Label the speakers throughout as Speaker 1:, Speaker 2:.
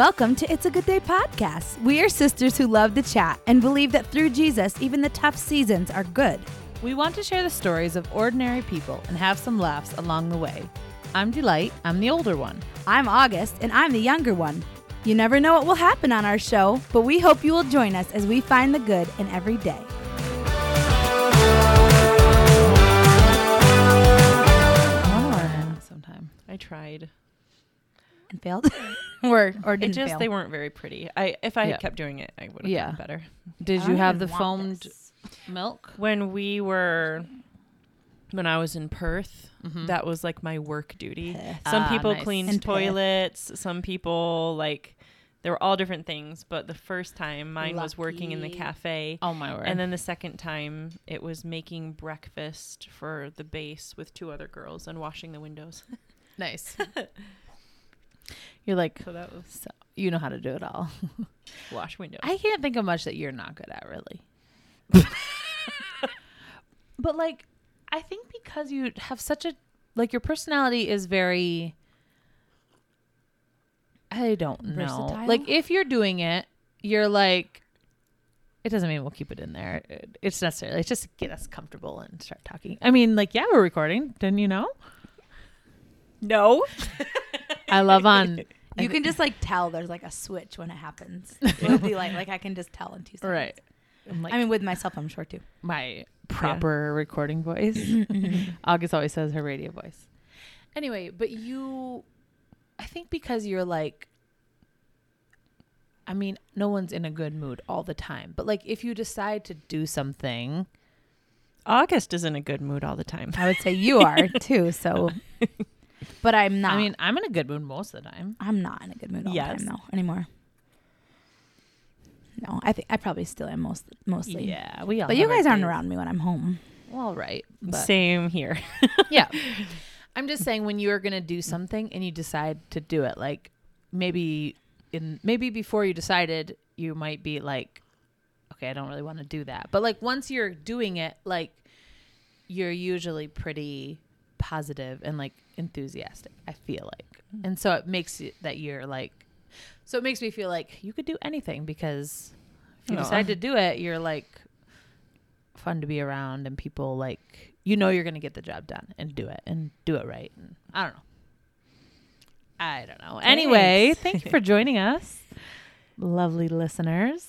Speaker 1: Welcome to It's a Good Day podcast. We are sisters who love to chat and believe that through Jesus, even the tough seasons are good.
Speaker 2: We want to share the stories of ordinary people and have some laughs along the way. I'm Delight, I'm the older one.
Speaker 1: I'm August, and I'm the younger one. You never know what will happen on our show, but we hope you will join us as we find the good in every day.
Speaker 2: Sometime.
Speaker 3: I tried.
Speaker 1: And failed? or or didn't
Speaker 3: just
Speaker 1: fail?
Speaker 3: they weren't very pretty. I if I
Speaker 2: Yeah.
Speaker 3: had kept doing it, I would have
Speaker 2: Yeah.
Speaker 3: done better.
Speaker 2: Did
Speaker 1: I
Speaker 2: you
Speaker 1: don't
Speaker 2: have the foamed
Speaker 1: this.
Speaker 2: milk?
Speaker 3: When we were when I was in Perth,
Speaker 2: Mhm.
Speaker 3: that was like my work duty.
Speaker 1: Pissed.
Speaker 3: Some
Speaker 2: Ah,
Speaker 3: people
Speaker 2: nice.
Speaker 3: cleaned
Speaker 1: In Perth.
Speaker 3: toilets, some people like there were all different things, but the first time mine was working in the cafe.
Speaker 2: Oh my word.
Speaker 3: And then the second time it was making breakfast for the base with two other girls and washing the windows.
Speaker 2: nice. You're like,
Speaker 3: So that was
Speaker 2: so, you know how to do it all.
Speaker 3: wash windows.
Speaker 2: I can't think of much that you're not good at, really. but like, I think because you have such a like your personality is very. I don't know.
Speaker 1: Versatile?
Speaker 2: Like if you're doing it, you're like. It doesn't mean we'll keep it in there. It- It's necessarily it's just to get us comfortable and start talking. I mean, like yeah, we're recording. Didn't you know?
Speaker 3: no.
Speaker 2: I love on
Speaker 1: You can just like tell there's like a switch when it happens. It would be like like I can just tell in two seconds.
Speaker 2: right. I'm like
Speaker 1: I mean, with myself, I'm sure too.
Speaker 2: my proper recording voice. Mm-hmm. August always says her radio voice. Anyway, but you, I think because you're like, I mean, no one's in a good mood all the time, but like if you decide to do something,
Speaker 3: August is in a good mood all the time.
Speaker 1: I would say you are too. So, but I'm not.
Speaker 2: I mean, I'm in a good mood most of the time.
Speaker 1: I'm not in a good mood all
Speaker 3: Yes.
Speaker 1: the time no anymore. No, I think I probably still am most mostly.
Speaker 2: Yeah, we all.
Speaker 1: But you guys aren't
Speaker 2: days.
Speaker 1: around me when I'm home.
Speaker 2: Well, right. But
Speaker 3: Same here.
Speaker 2: yeah. I'm just saying when you're going to do something and you decide to do it, like maybe in maybe before you decided, you might be like, okay, I don't really want to do that. But like once you're doing it, like you're usually pretty positive and like enthusiastic, I feel like. And so it makes it that you're like so it makes me feel like you could do anything because if you
Speaker 3: Aw.
Speaker 2: decide to do it, you're like fun to be around and people like you know you're going to get the job done and do it and do it right. And I don't know. I don't know. Anyway, thank you for joining us. Lovely listeners.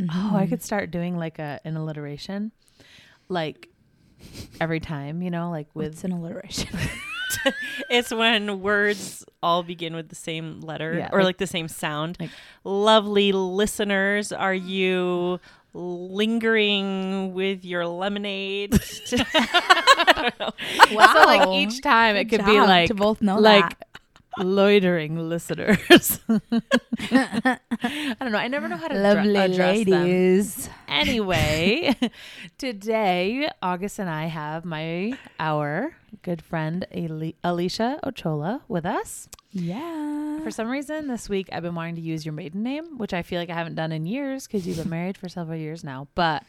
Speaker 2: Oh,
Speaker 1: Mm-hmm.
Speaker 2: I could start doing like a an alliteration. Like every time, you know, like with
Speaker 1: With an alliteration.
Speaker 3: it's when words all begin with the same letter
Speaker 2: Yeah,
Speaker 3: or
Speaker 2: like-
Speaker 3: like, the same sound.
Speaker 2: like-
Speaker 3: Lovely listeners, are you lingering with your lemonade?
Speaker 1: wow.
Speaker 2: So like each time it
Speaker 1: Good
Speaker 2: could be like
Speaker 1: to both know
Speaker 2: like
Speaker 1: that.
Speaker 2: Loitering listeners. I don't know. I never know how to
Speaker 1: lovely
Speaker 2: address them.
Speaker 1: ladies.
Speaker 2: Anyway, today August and I have my our good friend Ali- Alicia Ochola with us.
Speaker 1: Yeah.
Speaker 2: For some reason, this week I've been wanting to use your maiden name, which I feel like I haven't done in years because you've been married for several years now. But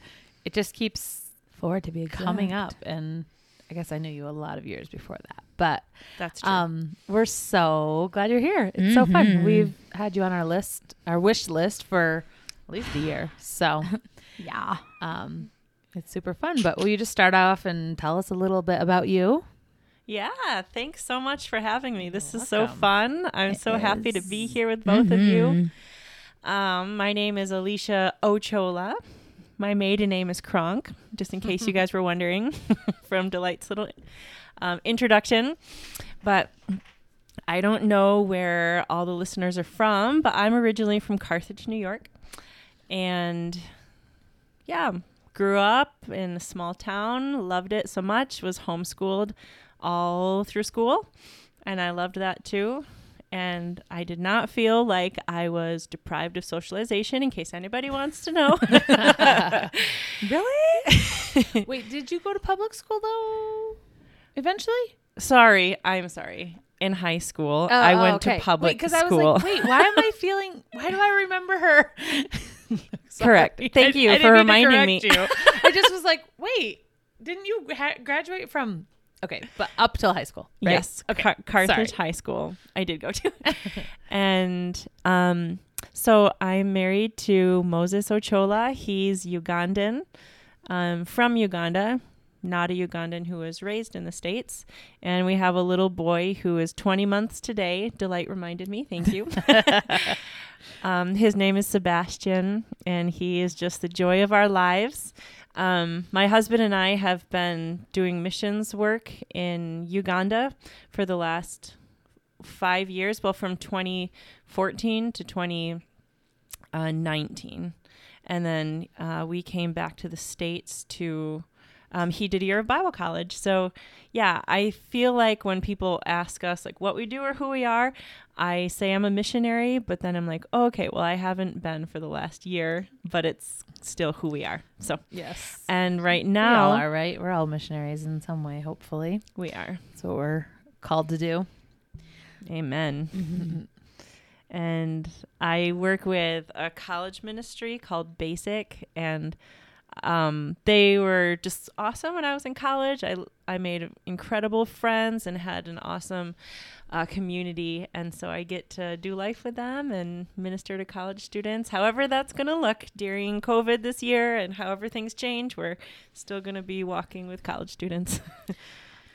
Speaker 2: it just keeps
Speaker 1: For it to be
Speaker 2: coming up, and I guess I knew you a lot of years before that. But
Speaker 3: That's true.
Speaker 2: um, we're so glad you're here. It's so fun.
Speaker 1: Mhm.
Speaker 2: We've had you on our list, our wish list for at least a year. So
Speaker 1: Yeah.
Speaker 2: um, it's super fun. But will you just start off and tell us a little bit about you?
Speaker 3: yeah, thanks so much for having me. This
Speaker 2: You're
Speaker 3: is so fun. I'm
Speaker 1: It
Speaker 3: so happy to be here with both of you.
Speaker 1: Mhm.
Speaker 3: Um, my name is Alicia Ochola. My maiden name is Kronk, just in case you guys were wondering from Delight's little um, introduction. But I don't know where all the listeners are from, but I'm originally from Carthage, New York. And yeah, grew up in a small town, loved it so much, was homeschooled all through school. And I loved that too and I did not feel like I was deprived of socialization. In case anybody wants to know,
Speaker 1: Really?
Speaker 2: Wait, did you go to public school though? Eventually,
Speaker 3: sorry, I'm sorry. In high school, I went to public
Speaker 2: because
Speaker 3: school.
Speaker 2: I was like, wait, why am I feeling? Why do I remember her?
Speaker 3: Correct. Thank
Speaker 2: I-
Speaker 3: you
Speaker 2: I
Speaker 3: for
Speaker 2: didn't mean to
Speaker 3: reminding me.
Speaker 2: I just was like, wait, didn't you ha- graduate from Okay, but up till high school. Right?
Speaker 3: Yes,
Speaker 2: Okay.
Speaker 3: Car- Carthage
Speaker 2: sorry.
Speaker 3: High School. I did go to, and um, so I'm married to Moses Ochola. He's Ugandan, um, from Uganda, not a Ugandan who was raised in the states. And we have a little boy who is 20 months today. Delight reminded me. Thank you. um, his name is Sebastian, and he is just the joy of our lives. Um, my husband and I have been doing missions work in Uganda for the last five years, well, from 2014 to 2019. And then uh, we came back to the States to, um, he did a year of Bible college. So, yeah, I feel like when people ask us, like, what we do or who we are, I say I'm a missionary, but then I'm like, oh, okay, well, I haven't been for the last year, but it's still who we are. So,
Speaker 2: Yes.
Speaker 3: and right now,
Speaker 2: we all are, right? We're all missionaries in some way, hopefully.
Speaker 3: we are.
Speaker 2: That's what we're called to do.
Speaker 3: Amen. and I work with a college ministry called Basic, and um, they were just awesome when I was in college. I I made incredible friends and had an awesome uh, community, and so I get to do life with them and minister to college students. However, that's going to look during COVID this year, and however things change, we're still going to be walking with college students.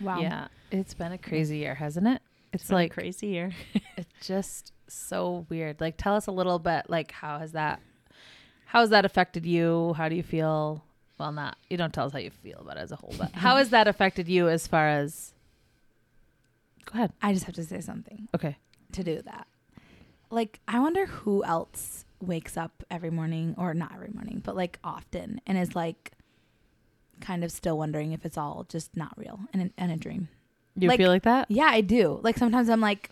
Speaker 1: Wow.
Speaker 2: Yeah. It's been a crazy year, hasn't it? It's
Speaker 3: been a
Speaker 2: like
Speaker 3: crazy year.
Speaker 2: it's just so weird. Like tell us a little bit like how has that how has that affected you? How do you feel? Well, not you don't tell us how you feel about it as a whole, but how has that affected you as far as Go ahead.
Speaker 1: I just have to say something
Speaker 2: Okay.
Speaker 1: to do that. Like, I wonder who else wakes up every morning, or not every morning, but like often, and is like kind of still wondering if it's all just not real and, and a dream.
Speaker 2: You
Speaker 1: Like-
Speaker 2: feel like that?
Speaker 1: Yeah, I do. Like sometimes I'm like,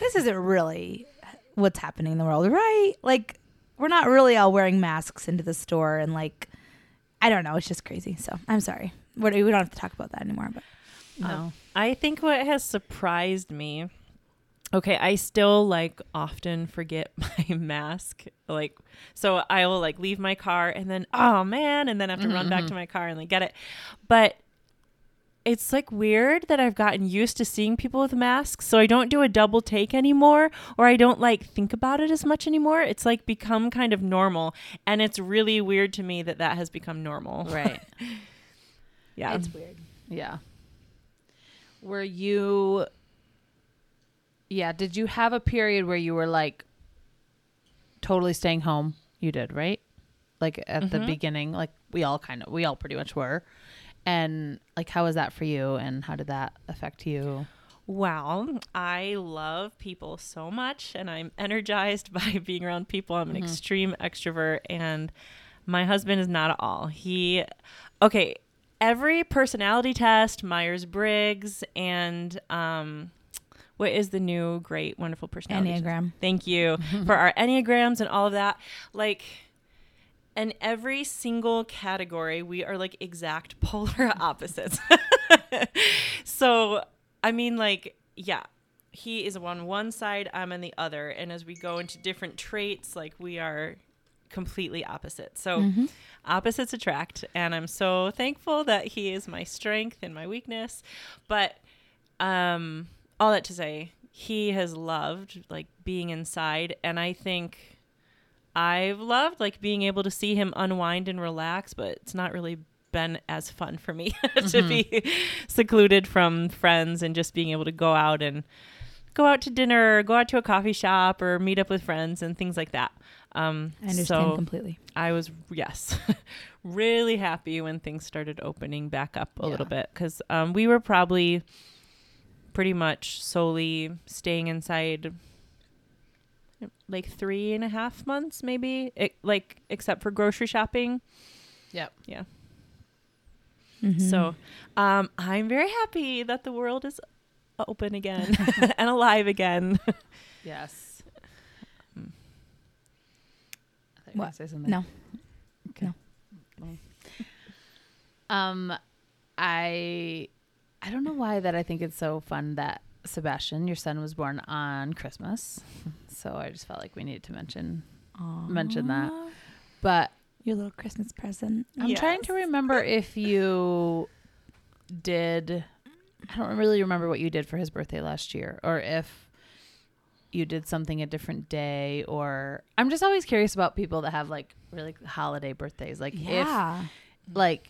Speaker 1: this isn't really what's happening in the world, right? Like we're not really all wearing masks into the store and like I don't know, it's just crazy. So I'm sorry. We're, we don't have to talk about that anymore. But um,
Speaker 2: No.
Speaker 3: I think what has surprised me. Okay, I still like often forget my mask. Like, so I will like leave my car and then, oh man, and then have to run back mm-hmm. to my car and like get it. But it's like weird that I've gotten used to seeing people with masks. So I don't do a double take anymore or I don't like think about it as much anymore. It's like become kind of normal. And it's really weird to me that that has become normal.
Speaker 2: Right.
Speaker 3: Yeah.
Speaker 1: it's weird.
Speaker 2: Yeah. Were you Yeah, did you have a period where you were like totally staying home? You did, right? Like at the
Speaker 3: Mhm.
Speaker 2: beginning, like we all kind of we all pretty much were. And like how was that for you and how did that affect you?
Speaker 3: Well, I love people so much and I'm energized by being around people. I'm an
Speaker 2: Mhm.
Speaker 3: extreme extrovert and my husband is not at all. He okay, every personality test, Myers-Briggs and um what is the new great wonderful personality test?
Speaker 1: Enneagram.
Speaker 3: Thank you for our Enneagrams and all of that. Like, in every single category, we are like exact polar opposites. so, I mean, like, yeah, he is on one side, I'm on the other. And as we go into different traits, like, we are completely opposite. So,
Speaker 1: Mm-hmm.
Speaker 3: opposites attract and i'm so thankful that he is my strength and my weakness but um all that to say he has loved like being inside and i think i've loved like being able to see him unwind and relax but it's not really been as fun for me to be secluded from friends and just being able to go out and go out to dinner or go out to a coffee shop or meet up with friends and things like that. Um
Speaker 1: I understand
Speaker 3: so
Speaker 1: completely.
Speaker 3: I was yes, really happy when things started opening back up a little bit because um, we were probably pretty much solely staying inside like three and a half months, maybe. It, like except for grocery shopping.
Speaker 2: Yep.
Speaker 1: Mhm.
Speaker 3: So um, I'm very happy that the world is open again and alive again.
Speaker 2: Yes.
Speaker 3: Mm.
Speaker 2: I thought you were
Speaker 1: What?
Speaker 2: say something.
Speaker 1: No.
Speaker 2: Okay.
Speaker 1: No.
Speaker 2: Well. Um, I I don't know why that I think it's so fun that Sebastian, your son, was born on Christmas. So I just felt like we needed to mention mention that. But
Speaker 1: Your little Christmas present.
Speaker 2: I'm trying to remember if you did I don't really remember what you did for his birthday last year, or if you did something a different day, or I'm just always curious about people that have like really holiday birthdays. Like
Speaker 1: Yeah.
Speaker 2: if like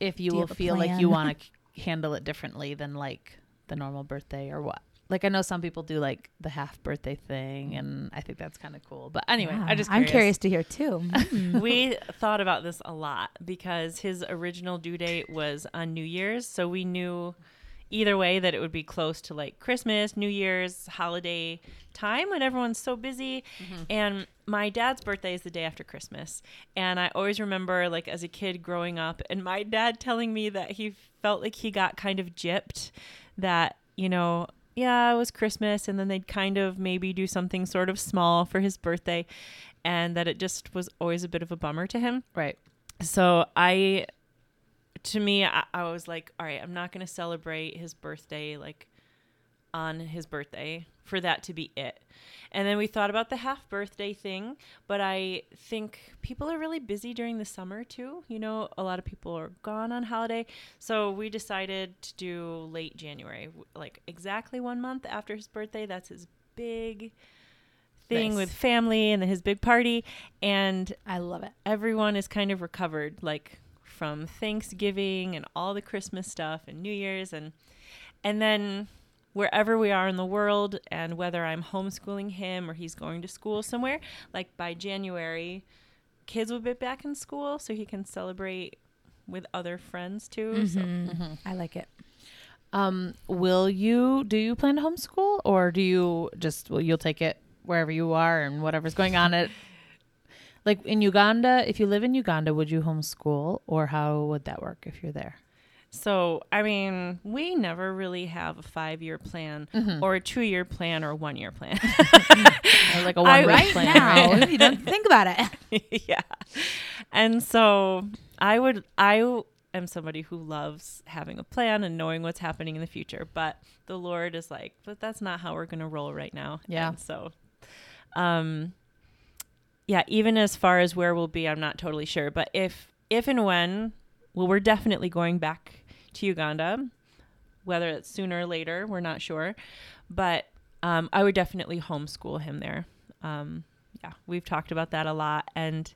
Speaker 2: if you
Speaker 1: Do you
Speaker 2: will
Speaker 1: have a
Speaker 2: feel like you want to handle it differently than like the normal birthday or what. Like I know some people do like the half birthday thing, and I think that's kind of cool. But anyway,
Speaker 1: Yeah.
Speaker 2: I just
Speaker 1: I'm curious to hear too. Mm.
Speaker 3: we thought about this a lot because his original due date was on New Year's, so we knew either way that it would be close to like Christmas, New Year's, holiday time when everyone's so busy. And my dad's birthday is the day after Christmas. And I always remember like as a kid growing up and my dad telling me that he felt like he got kind of gypped that, you know, yeah, it was Christmas and then they'd kind of maybe do something sort of small for his birthday and that it just was always a bit of a bummer to him.
Speaker 2: right.
Speaker 3: So I, to me, I, I was like, all right, I'm not going to celebrate his birthday like on his birthday for that to be it. And then we thought about the half birthday thing, but I think people are really busy during the summer too. You know, a lot of people are gone on holiday. So we decided to do late January, like exactly one month after his birthday. That's his big thing
Speaker 2: Nice.
Speaker 3: with family and then his big party. And
Speaker 1: I love it.
Speaker 3: everyone is kind of recovered like from Thanksgiving and all the Christmas stuff and New Year's and and then wherever we are in the world and whether I'm homeschooling him or he's going to school somewhere like by January kids will be back in school so he can celebrate with other friends too so
Speaker 1: Mhm. I like it.
Speaker 2: Um, will you do you plan to homeschool or do you just well you'll take it wherever you are and whatever's going on at like in Uganda, if you live in Uganda, would you homeschool or how would that work if you're there?
Speaker 3: So I mean we never really have a 5 year plan
Speaker 2: Mm-hmm.
Speaker 3: or a 2 year plan or a 1 year plan
Speaker 2: like a one year
Speaker 1: Right
Speaker 2: plan.
Speaker 1: now, you don't think about it.
Speaker 3: yeah. And so I would I am somebody who loves having a plan and knowing what's happening in the future, but the Lord is like, but that's not how we're going to roll right now.
Speaker 2: Yeah.
Speaker 3: And so um yeah, even as far as where we'll be, I'm not totally sure, but if if and when well we're definitely going back to Uganda, whether it's sooner or later, we're not sure, but um, I would definitely homeschool him there. Um, yeah, we've talked about that a lot, and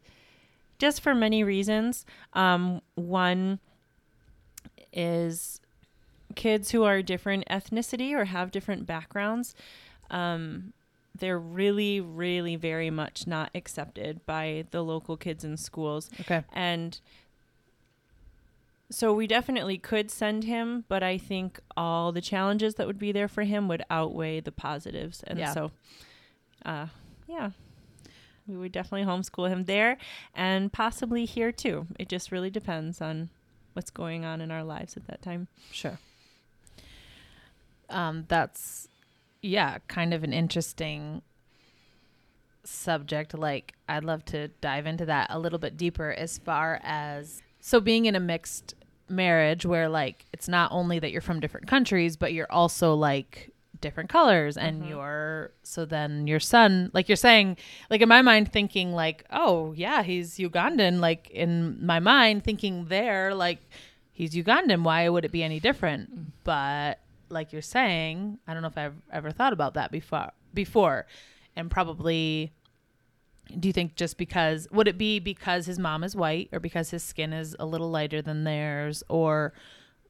Speaker 3: just for many reasons. Um, one is kids who are different ethnicity or have different backgrounds. Um, they're really, really very much not accepted by the local kids in schools.
Speaker 2: Okay.
Speaker 3: And so we definitely could send him, but I think all the challenges that would be there for him would outweigh the positives. And
Speaker 2: Yeah.
Speaker 3: so, uh, yeah, we would definitely homeschool him there and possibly here too. It just really depends on what's going on in our lives at that time.
Speaker 2: Sure. Um, that's yeah, kind of an interesting subject. Like, I'd love to dive into that a little bit deeper as far as so being in a mixed marriage where like it's not only that you're from different countries, but you're also like different colors and
Speaker 3: Mhm.
Speaker 2: you're so then your son like you're saying like in my mind thinking like oh yeah he's ugandan like in my mind thinking there like he's ugandan why would it be any different? But like you're saying i don't know if i've ever thought about that before before. And probably do you think just because would it be because his mom is white or because his skin is a little lighter than theirs or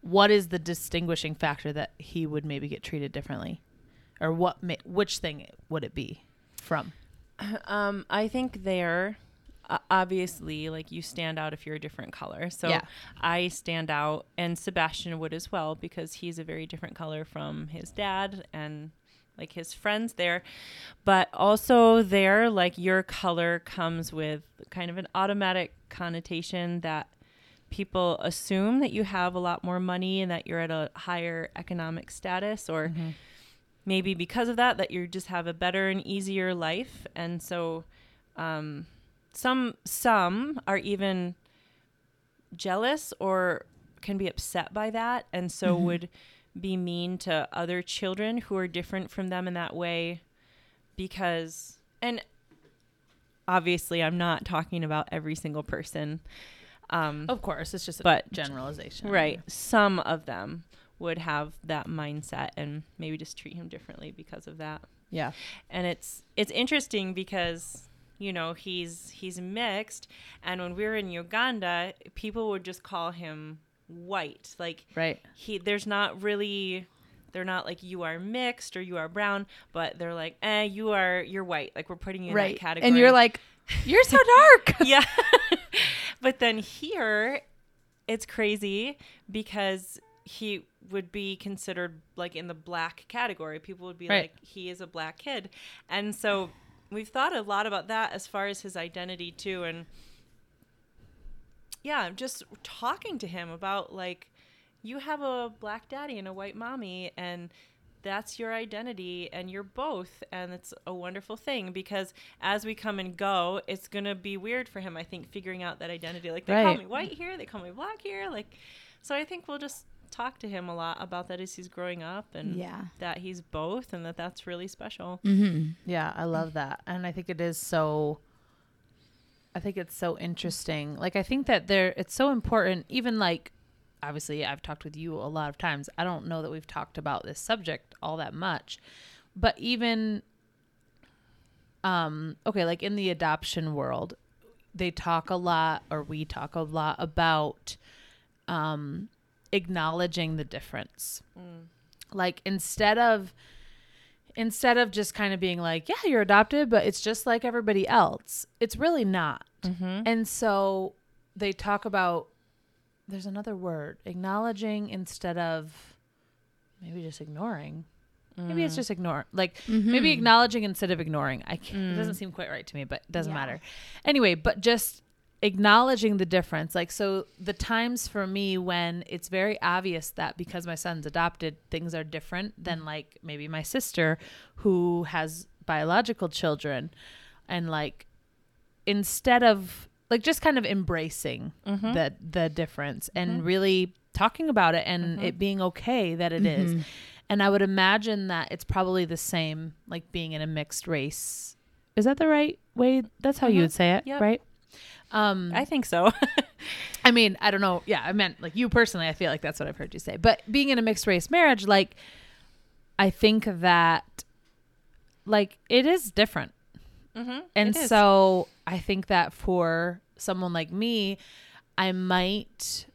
Speaker 2: what is the distinguishing factor that he would maybe get treated differently or what which thing would it be from
Speaker 3: Um, I think there, uh, obviously, like you stand out if you're a different color. So
Speaker 2: Yeah.
Speaker 3: I stand out, and Sebastian would as well because he's a very different color from his dad and like his friends there. But also there, like your color comes with kind of an automatic connotation that people assume that you have a lot more money and that you're at a higher economic status or maybe because of that that you just have a better and easier life. And so um, some some are even jealous or can be upset by that. And so would be mean to other children who are different from them in that way because and obviously I'm not talking about every single person um,
Speaker 2: of course it's just a
Speaker 3: But-
Speaker 2: generalization
Speaker 3: Right. Some of them would have that mindset and maybe just treat him differently because of that.
Speaker 2: Yeah.
Speaker 3: And it's it's interesting because you know he's he's mixed, and when we were in Uganda, people would just call him white. Like
Speaker 2: Right.
Speaker 3: he, there's not really. They're not like you are mixed or you are brown, but they're like, eh, you are you're white. Like we're putting you in
Speaker 1: right.
Speaker 3: that category.
Speaker 1: And you're like, you're so dark.
Speaker 3: yeah. but then here, it's crazy because he would be considered like in the black category. People would be
Speaker 2: Right.
Speaker 3: like, he is a black kid. And so we've thought a lot about that as far as his identity too. And yeah, just talking to him about like, you have a black daddy and a white mommy, and that's your identity, and you're both. And it's a wonderful thing because as we come and go, it's going to be weird for him, I think, figuring out that identity. Like, they call me white here, they call me black here. Like, so I think we'll just talk to him a lot about that as he's growing up and
Speaker 1: Yeah.
Speaker 3: that he's both and that that's really special.
Speaker 1: Mm-hmm.
Speaker 2: Yeah, I love that. And I think it is so I think it's so interesting. Like I think that there it's so important even like obviously I've talked with you a lot of times. I don't know that we've talked about this subject all that much. But even um okay, like in the adoption world, they talk a lot or we talk a lot about um acknowledging the difference. Like instead of instead of just kind of being like, yeah, you're adopted, but it's just like everybody else. It's really not.
Speaker 3: Mm-hmm.
Speaker 2: And so they talk about there's another word, acknowledging instead of maybe just ignoring. Maybe it's mm. just ignore. Like mm-hmm. maybe acknowledging instead of ignoring. I can't, it mm. doesn't seem quite right to me, but it doesn't
Speaker 1: Yeah.
Speaker 2: matter. Anyway, but just acknowledging the difference. Like so the times for me when it's very obvious that because my son's adopted, things are different than like maybe my sister who has biological children and like instead of like just kind of embracing
Speaker 3: Mm-hmm.
Speaker 2: the the difference and really talking about it and
Speaker 3: Mm-hmm.
Speaker 2: it being okay that it is. And I would imagine that it's probably the same like being in a mixed race. Is that the right way? That's how you
Speaker 3: Mhm.
Speaker 2: would say it,
Speaker 3: Yep.
Speaker 2: right? Um
Speaker 3: I think so.
Speaker 2: I mean, I don't know. Yeah, I meant like you personally. I feel like that's what I've heard you say. But being in a mixed race marriage, like, I think that, like, it is different.
Speaker 3: mm-hmm.
Speaker 2: And so I think that for someone like me, I might,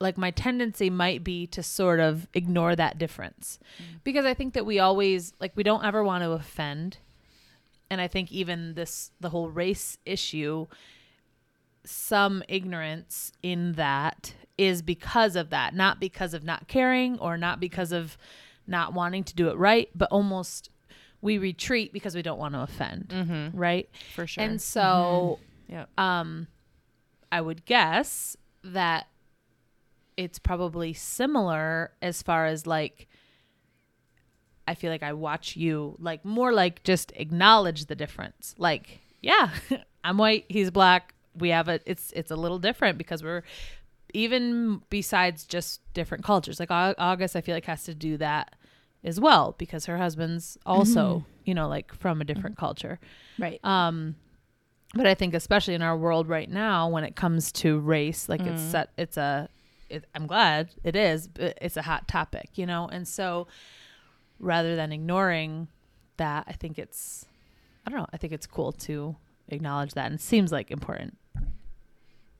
Speaker 2: like, my tendency might be to sort of ignore that difference because I think that we always, like, we don't ever want to offend. And I think even this, the whole race issue, some ignorance in that is because of that, not because of not caring or not because of not wanting to do it right, but almost we retreat because we don't want to offend,
Speaker 3: mm-hmm.
Speaker 2: right?
Speaker 3: for sure.
Speaker 2: And so
Speaker 3: yeah.
Speaker 2: um I would guess that it's probably similar as far as like I feel like I watch you like more like just acknowledge the difference. Like, yeah, I'm white, he's black. We have a it's it's a little different because we're even besides just different cultures. Like August I feel like has to do that as well because her husband's also, you know, like from a different culture.
Speaker 1: Right.
Speaker 2: Um, but I think especially in our world right now, when it comes to race, like it's
Speaker 3: Mm.
Speaker 2: set, it's a, it, I'm glad it is, but it's a hot topic, you know. And so, rather than ignoring that, I think it's, I don't know, I think it's cool to acknowledge that, and it seems like important.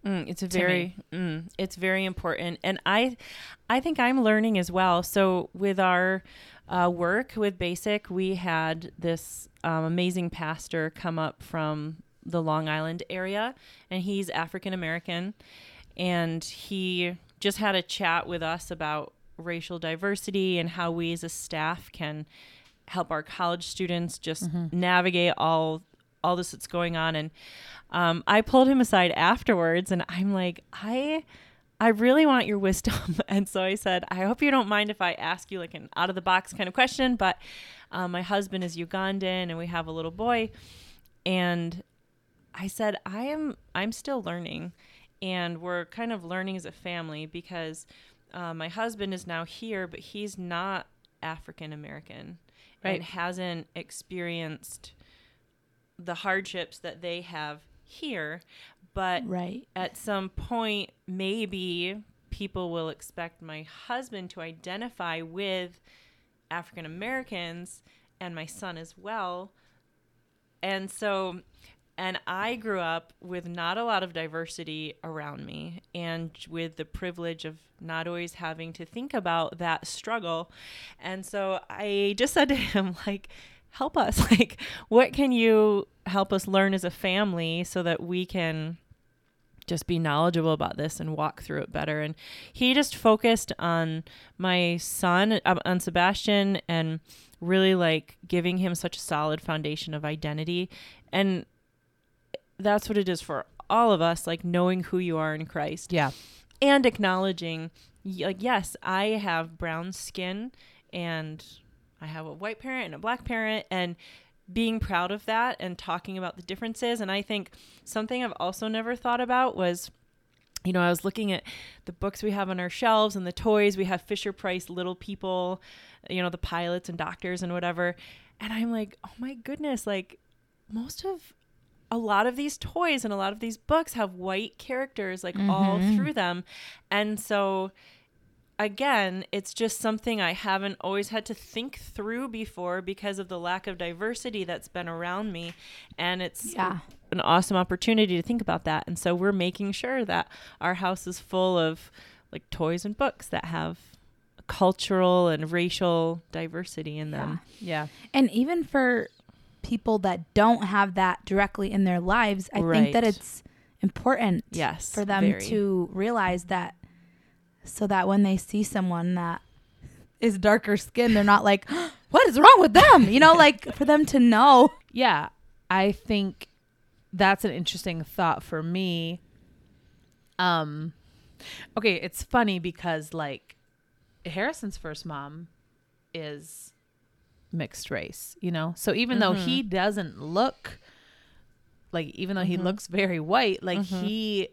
Speaker 3: Mm, it's very mm, it's very important. And i i think i'm learning as well. So with our uh, work with basic we had this um, amazing pastor come up from the long island area and he's african american. And he just had a chat with us about racial diversity and how we as a staff can help our college students just navigate all all this that's going on. And um, I pulled him aside afterwards and I'm like, I I really want your wisdom. And so I said, I hope you don't mind if I ask you like an out of the box kind of question, but um, my husband is Ugandan and we have a little boy. And I said, I am I'm still learning and we're kind of learning as a family because uh, my husband is now here, but he's not African American
Speaker 2: Right.
Speaker 3: and hasn't experienced the hardships that they have here. But
Speaker 1: Right.
Speaker 3: at some point, maybe people will expect my husband to identify with African Americans and my son as well. And so, and I grew up with not a lot of diversity around me and with the privilege of not always having to think about that struggle. And so I just said to him, like, help us. Like, what can you help us learn as a family so that we can just be knowledgeable about this and walk through it better. And he just focused on my son, um, on Sebastian, and really like giving him such a solid foundation of identity. And that's what it is for all of us, like knowing who you are in Christ
Speaker 2: Yeah.
Speaker 3: and acknowledging, like, yes, I have brown skin and I have a white parent and a black parent, and being proud of that and talking about the differences. And I think something I've also never thought about was. You know, I was looking at the books we have on our shelves and the toys. We have Fisher Price Little People, you know, the pilots and doctors and whatever. And I'm like, oh my goodness, like most of a lot of these toys and a lot of these books have white characters like all
Speaker 1: Mhm.
Speaker 3: through them. And so again, it's just something I haven't always had to think through before because of the lack of diversity that's been around me. And it's
Speaker 1: Yeah.
Speaker 3: an awesome opportunity to think about that. And so we're making sure that our house is full of like toys and books that have cultural and racial diversity in them.
Speaker 2: Yeah.
Speaker 1: And even for people that don't have that directly in their lives, I think that it's important
Speaker 3: Yes.
Speaker 1: for them
Speaker 3: very.
Speaker 1: to realize that so that when they see someone that is darker skinned, they're not like, what is wrong with them? You know, like for them to know.
Speaker 2: Yeah. I think that's an interesting thought for me. Um okay, it's funny because like Harrison's first mom is mixed race, you know? So even though he mm-hmm. doesn't look like even though he mm-hmm. looks very white, like mm-hmm. he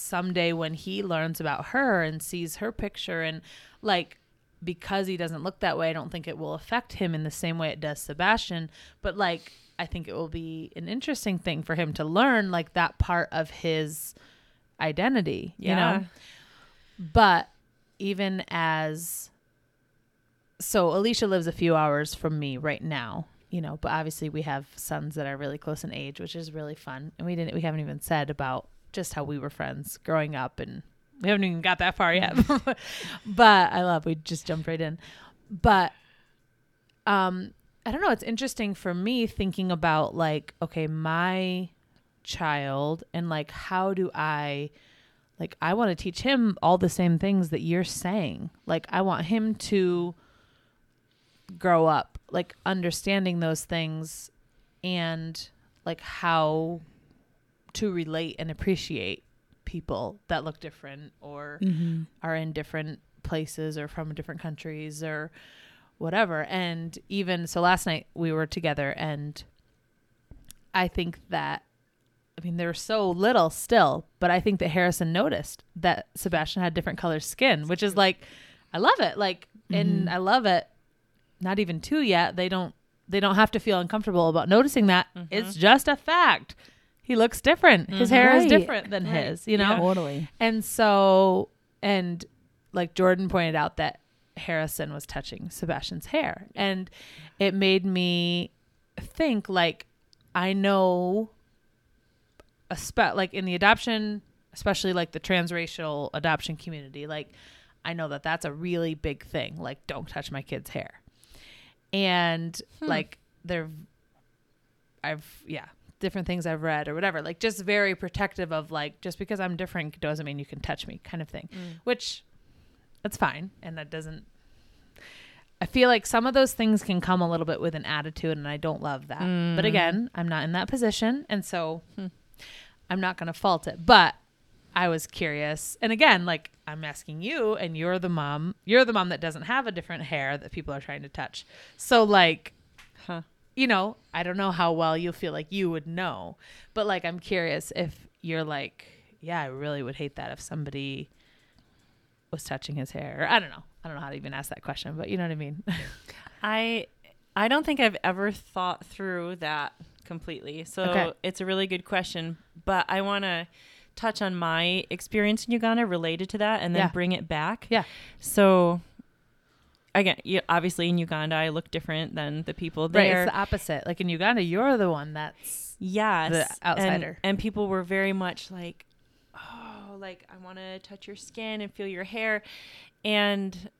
Speaker 2: someday when he learns about her and sees her picture and like because he doesn't look that way, I don't think it will affect him in the same way it does Sebastian. But like, I think it will be an interesting thing for him to learn, like that part of his identity, you
Speaker 3: Yeah.
Speaker 2: know? But even as, so Alicia lives a few hours from me right now, you know, but obviously we have sons that are really close in age, which is really fun. And we didn't, we haven't even said about just how we were friends growing up and we haven't even got that far yet. but I love we just jumped right in. But um I don't know, it's interesting for me thinking about like okay, my child and like how do I like I want to teach him all the same things that you're saying. Like I want him to grow up like understanding those things and like how to relate and appreciate people that look different or
Speaker 1: Mm-hmm.
Speaker 2: are in different places or from different countries or whatever. And even so, last night we were together, and I think that, I mean, they're so little still, but I think that Harrison noticed that Sebastian had different color skin, which is like, I love it. Like, and I love it. Not even two yet. They don't. They don't have to feel uncomfortable about noticing that. It's just a fact. He looks different. His mm-hmm. hair is different than
Speaker 3: Right.
Speaker 2: his. You know.
Speaker 1: Totally.
Speaker 2: And so, and like Jordan pointed out that Harrison was touching Sebastian's hair. And it made me think like, I know, a spe- like in the adoption, especially like the transracial adoption community, like, I know that that's a really big thing. Like, don't touch my kid's hair. And hmm. like, they're, I've, yeah, different things I've read or whatever, like just very protective of like, just because I'm different doesn't mean you can touch me kind of thing, mm. which that's fine. And that doesn't, I feel like some of those things can come a little bit with an attitude and I don't love that. But mm. again, I'm not in that position. And so hmm. I'm not going to fault it. But I was curious. And again, like I'm asking you and you're the mom, you're the mom that doesn't have a different hair that people are trying to touch. So like,
Speaker 3: Huh.
Speaker 2: You know, I don't know how well you feel like you would know, but like I'm curious if you're like, yeah, I really would hate that if somebody was touching his hair. Or I don't know. I don't know how to even ask that question, but you know what I mean.
Speaker 3: I I don't think I've ever thought through that completely. So
Speaker 2: Okay.
Speaker 3: it's a really good question, but I want to touch on my experience in Uganda related to that and then
Speaker 2: Yeah.
Speaker 3: bring it back.
Speaker 2: Yeah.
Speaker 3: So again, you, obviously in Uganda I look different than the people there. Right.
Speaker 2: It's the opposite. Like in Uganda, you're the one that's
Speaker 3: yes.
Speaker 2: the
Speaker 3: and-
Speaker 2: outsider.
Speaker 3: And, people were very much like, oh, like I want to touch your skin and feel your hair. And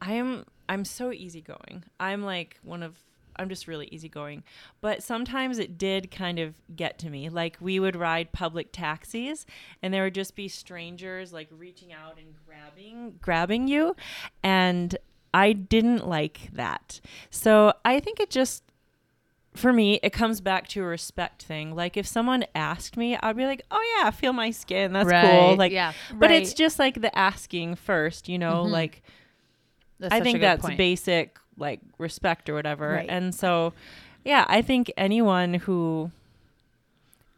Speaker 3: I'm I'm so easygoing. I'm like one of I'm just really easygoing. But sometimes it did kind of get to me. Like we would ride public taxis and there would just be strangers like reaching out and grabbing grabbing you and I didn't like that. So I think it just for me, it comes back to a respect thing. Like if someone asked me, I'd be like, "Oh yeah, feel my skin. That's cool." Like,
Speaker 2: yeah.
Speaker 3: but it's just like the asking first, you know.
Speaker 2: Mhm.
Speaker 3: Like
Speaker 2: That's
Speaker 3: I think that's
Speaker 2: point.
Speaker 3: basic, like respect or whatever.
Speaker 1: Right.
Speaker 3: And so, yeah, I think anyone who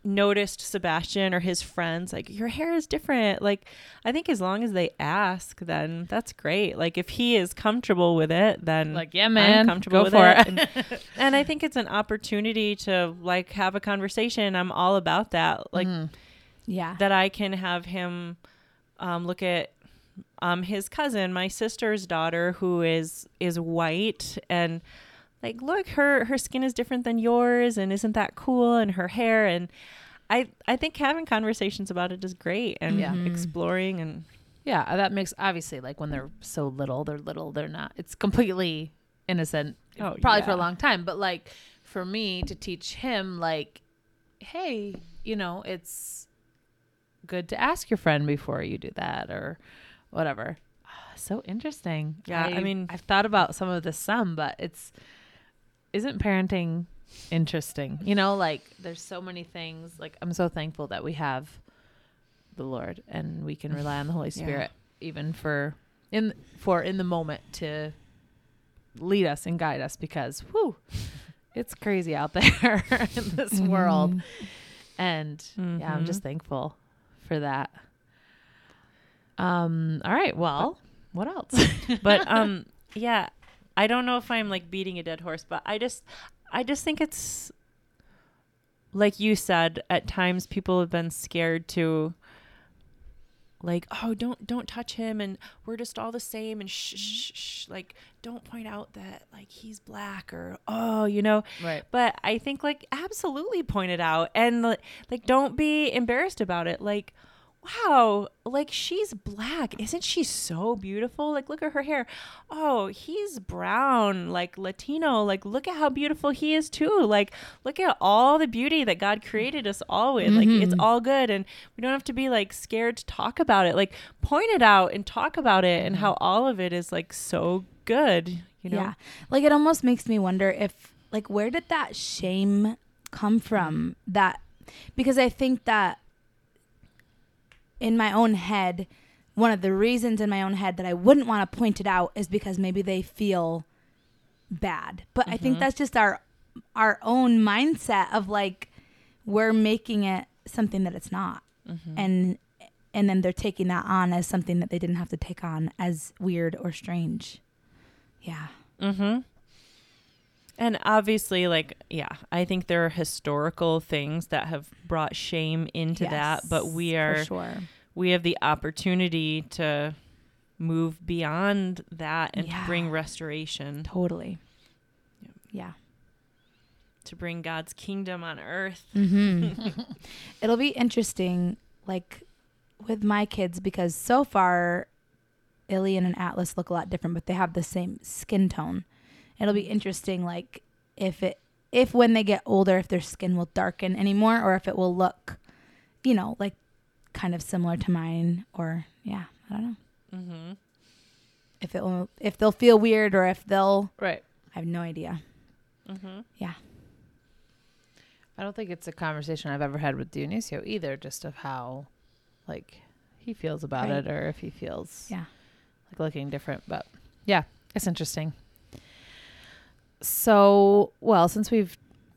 Speaker 3: noticed Sebastian or his friends like your hair is different like i think as long as they ask then that's great like if he is comfortable with it then
Speaker 2: Like, yeah, man,
Speaker 3: I'm comfortable
Speaker 2: go
Speaker 3: with
Speaker 2: for
Speaker 3: it.
Speaker 2: it.
Speaker 3: and, and I think it's an opportunity to like have a conversation. I'm all about that. Like
Speaker 2: Mhm.
Speaker 1: Yeah.
Speaker 3: that I can have him um, look at um, his cousin, my sister's daughter, who is is white, and like, look, her her skin is different than yours, and isn't that cool? And her hair, and I I think having conversations about it is great, and
Speaker 2: Yeah.
Speaker 1: Mhm.
Speaker 3: exploring and
Speaker 2: Yeah, uh, that makes obviously like when they're so little, they're little, they're not. It's completely innocent,
Speaker 3: Oh,
Speaker 2: probably for a long time. But like for me to teach him, like, hey, you know, it's good to ask your friend before you do that or whatever. Ah, So interesting.
Speaker 3: Yeah, I mean-
Speaker 2: I've thought about some of this some, but it's isn't parenting interesting? You know, like there's so many things. Like I'm so thankful that we have the Lord and we can rely on the Holy
Speaker 3: Yeah.
Speaker 2: Spirit even for in for in the moment to lead us and guide us because whew, it's crazy out there in this world.
Speaker 1: Mhm.
Speaker 2: And yeah, I'm just thankful for that. Um all right, well, what else?
Speaker 3: but um yeah i don't know if i'm like beating a dead horse but i just i just think it's like you said at times people have been scared to like oh don't don't touch him and we're just all the same and shh, shh, mm-hmm. shh like don't point out that like he's black or oh you know?
Speaker 2: Right.
Speaker 3: but i think like absolutely point it out and like like, don't be embarrassed about it. Like wow like she's black. Isn't she so beautiful? Like look at her hair. Oh he's brown like latino. Like look at how beautiful he is too. Like look at all the beauty that god created us all with. Like it's
Speaker 1: Mhm.
Speaker 3: all good and we don't have to be like scared to talk about it. Like point it out and talk about it and how all of it is like so good you know?
Speaker 1: Yeah. Like it almost makes me wonder if like where did that shame come from? That because I think that in my own head, one of the reasons in my own head that I wouldn't want to point it out is because maybe they feel bad. But I think
Speaker 3: Mhm.
Speaker 1: that's just our our own mindset of like we're making it something that it's not.
Speaker 3: Mhm.
Speaker 1: And and then they're taking that on as something that they didn't have to take on as weird or strange. Yeah.
Speaker 3: Mm-hmm. And obviously, like, yeah, I think there are historical things that have brought shame into that, but we are
Speaker 1: sure.
Speaker 3: we have the opportunity to move beyond that and
Speaker 1: Yeah.
Speaker 3: to bring restoration,
Speaker 1: Totally.
Speaker 3: Yep.
Speaker 1: Yeah.
Speaker 3: to bring God's kingdom on earth.
Speaker 1: Mm-hmm. It'll be interesting, like with my kids, because so far, Ilian and Atlas look a lot different, but they have the same skin tone. It'll be interesting, like if it, if when they get older, if their skin will darken anymore, or if it will look, you know, like kind of similar to mine, or yeah, I don't know.
Speaker 3: Mm-hmm.
Speaker 1: If it will, if they'll feel weird, or if they'll,
Speaker 2: Right.
Speaker 1: I have no idea.
Speaker 3: Mm-hmm. Yeah.
Speaker 2: I don't think it's a conversation I've ever had with Dionisio either, just of how like he feels about
Speaker 1: Right.
Speaker 2: it or if he feels
Speaker 1: Yeah.
Speaker 2: like looking different. But yeah, it's interesting. So, well, since we've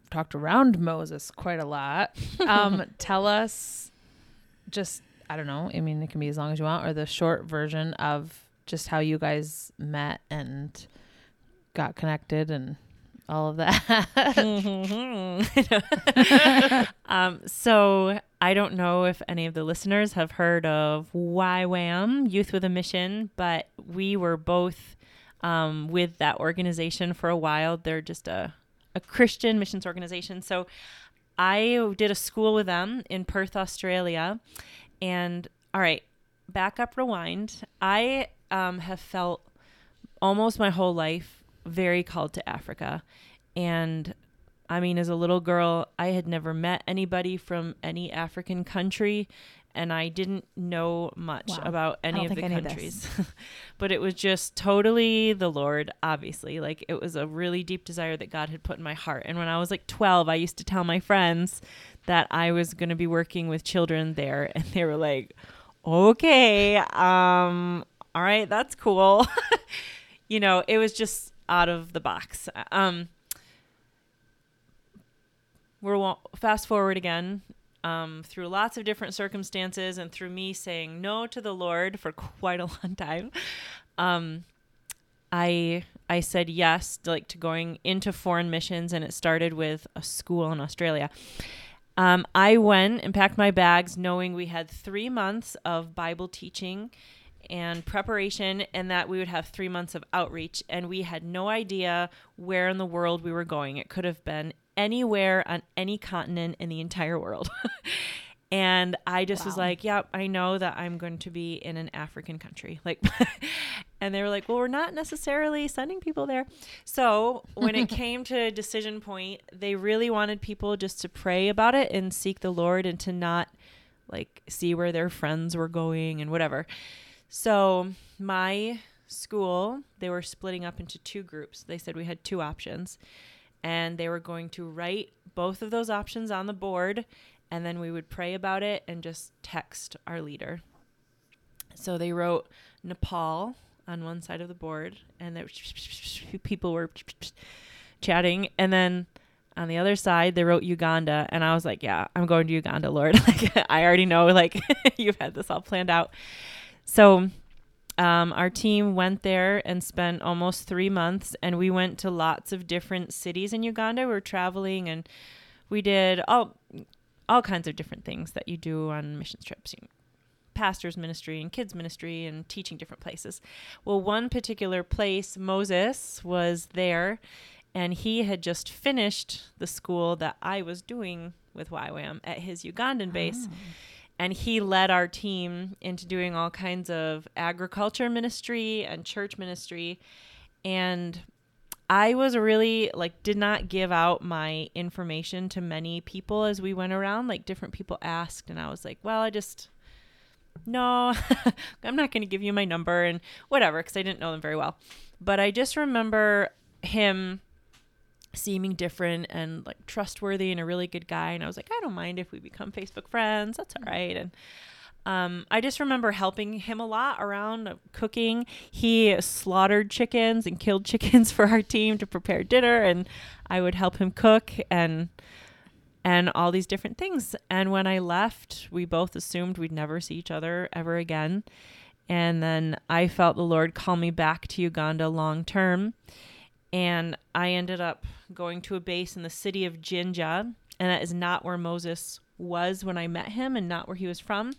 Speaker 2: talked around Moses quite a lot, um, tell us just I don't know. I mean, it can be as long as you want, or the short version of just how you guys met and got connected and all of that.
Speaker 3: um, so I don't know if any of the listeners have heard of YWAM, Youth with a Mission, but we were both um, with that organization for a while. They're just a, a Christian missions organization. So I did a school with them in Perth, Australia. And all right, back up, rewind. I um, have felt almost my whole life very called to Africa. And I mean, as a little girl, I had never met anybody from any African country, and I didn't know much
Speaker 1: Wow.
Speaker 3: about any of the
Speaker 1: think I knew this.
Speaker 3: countries. but it was just totally the Lord, obviously. Like, it was a really deep desire that God had put in my heart. And when I was like 12, I used to tell my friends that I was going to be working with children there, and they were like, okay, um, all right, that's cool. you know, it was just out of the box. Um, we're fast forward again um, through lots of different circumstances and through me saying no to the Lord for quite a long time. Um, I I said yes to, like to going into foreign missions, and it started with a school in Australia. Um, I went and packed my bags, knowing we had three months of Bible teaching and preparation, and that we would have three months of outreach. And we had no idea where in the world we were going. It could have been anywhere on any continent in the entire world. and I just was like, "Yep, I know that I'm going to be in an African country." Like, and they were like, "Well, we're not necessarily sending people there." So when it came to decision point, they really wanted people just to pray about it and seek the Lord and to not like see where their friends were going and whatever. So my school, they were splitting up into two groups. They said we had two options, and they were going to write both of those options on the board, and then we would pray about it and just text our leader. So they wrote Nepal on one side of the board, and there people were chatting, and then on the other side they wrote Uganda, and I was like, "Yeah, I'm going to Uganda, Lord. like I already know, like you've had this all planned out." So um, our team went there and spent almost three months, and we went to lots of different cities in Uganda. We were traveling, and we did all all kinds of different things that you do on mission trips. You know, pastors ministry and kids ministry and teaching different places. Well, one particular place, Moses was there, and he had just finished the school that I was doing with YWAM at his Ugandan base and he led our team into doing all kinds of agriculture ministry and church ministry. And i was really like did not give out my information to many people as we went around. Like different people asked and i was like well i just no i'm not going to give you my number and whatever because i didn't know them very well. But i just remember him seeming different and like trustworthy and a really good guy and i was like i don't mind if we become facebook friends that's all right and um, I just remember helping him a lot around uh, cooking. He slaughtered chickens and killed chickens for our team to prepare dinner, and I would help him cook and and all these different things. And when I left, we both assumed we'd never see each other ever again. And then I felt the Lord call me back to Uganda long term and I ended up going to a base in the city of Jinja, and that is not where Moses was when I met him and not where he was from,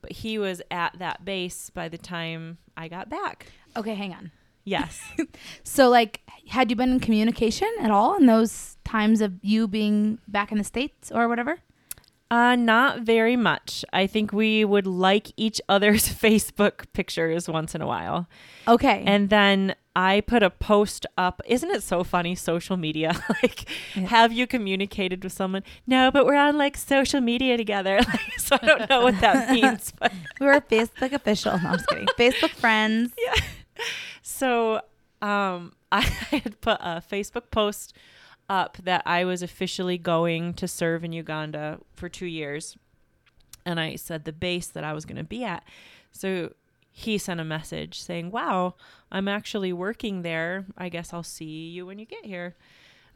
Speaker 3: but he was at that base by the time I got back.
Speaker 1: Okay, hang on.
Speaker 3: Yes.
Speaker 1: So, like, had you been in communication at all in those times of you being back in the States or whatever?
Speaker 3: uh not very much. I think we would like each other's Facebook pictures once in a while.
Speaker 1: Okay.
Speaker 3: And then I put a post up. Isn't it so funny social media? like
Speaker 1: Yeah.
Speaker 3: have you communicated with someone? No, but we're on like social media together. Like, so I don't know what that means, but
Speaker 1: we were Facebook official. No, I'm just kidding. Facebook friends. Yeah.
Speaker 3: So um I had put a Facebook post up that I was officially going to serve in Uganda for 2 years. And I said the base that I was going to be at. So he sent a message saying, "Wow, I'm actually working there. I guess I'll see you when you get here."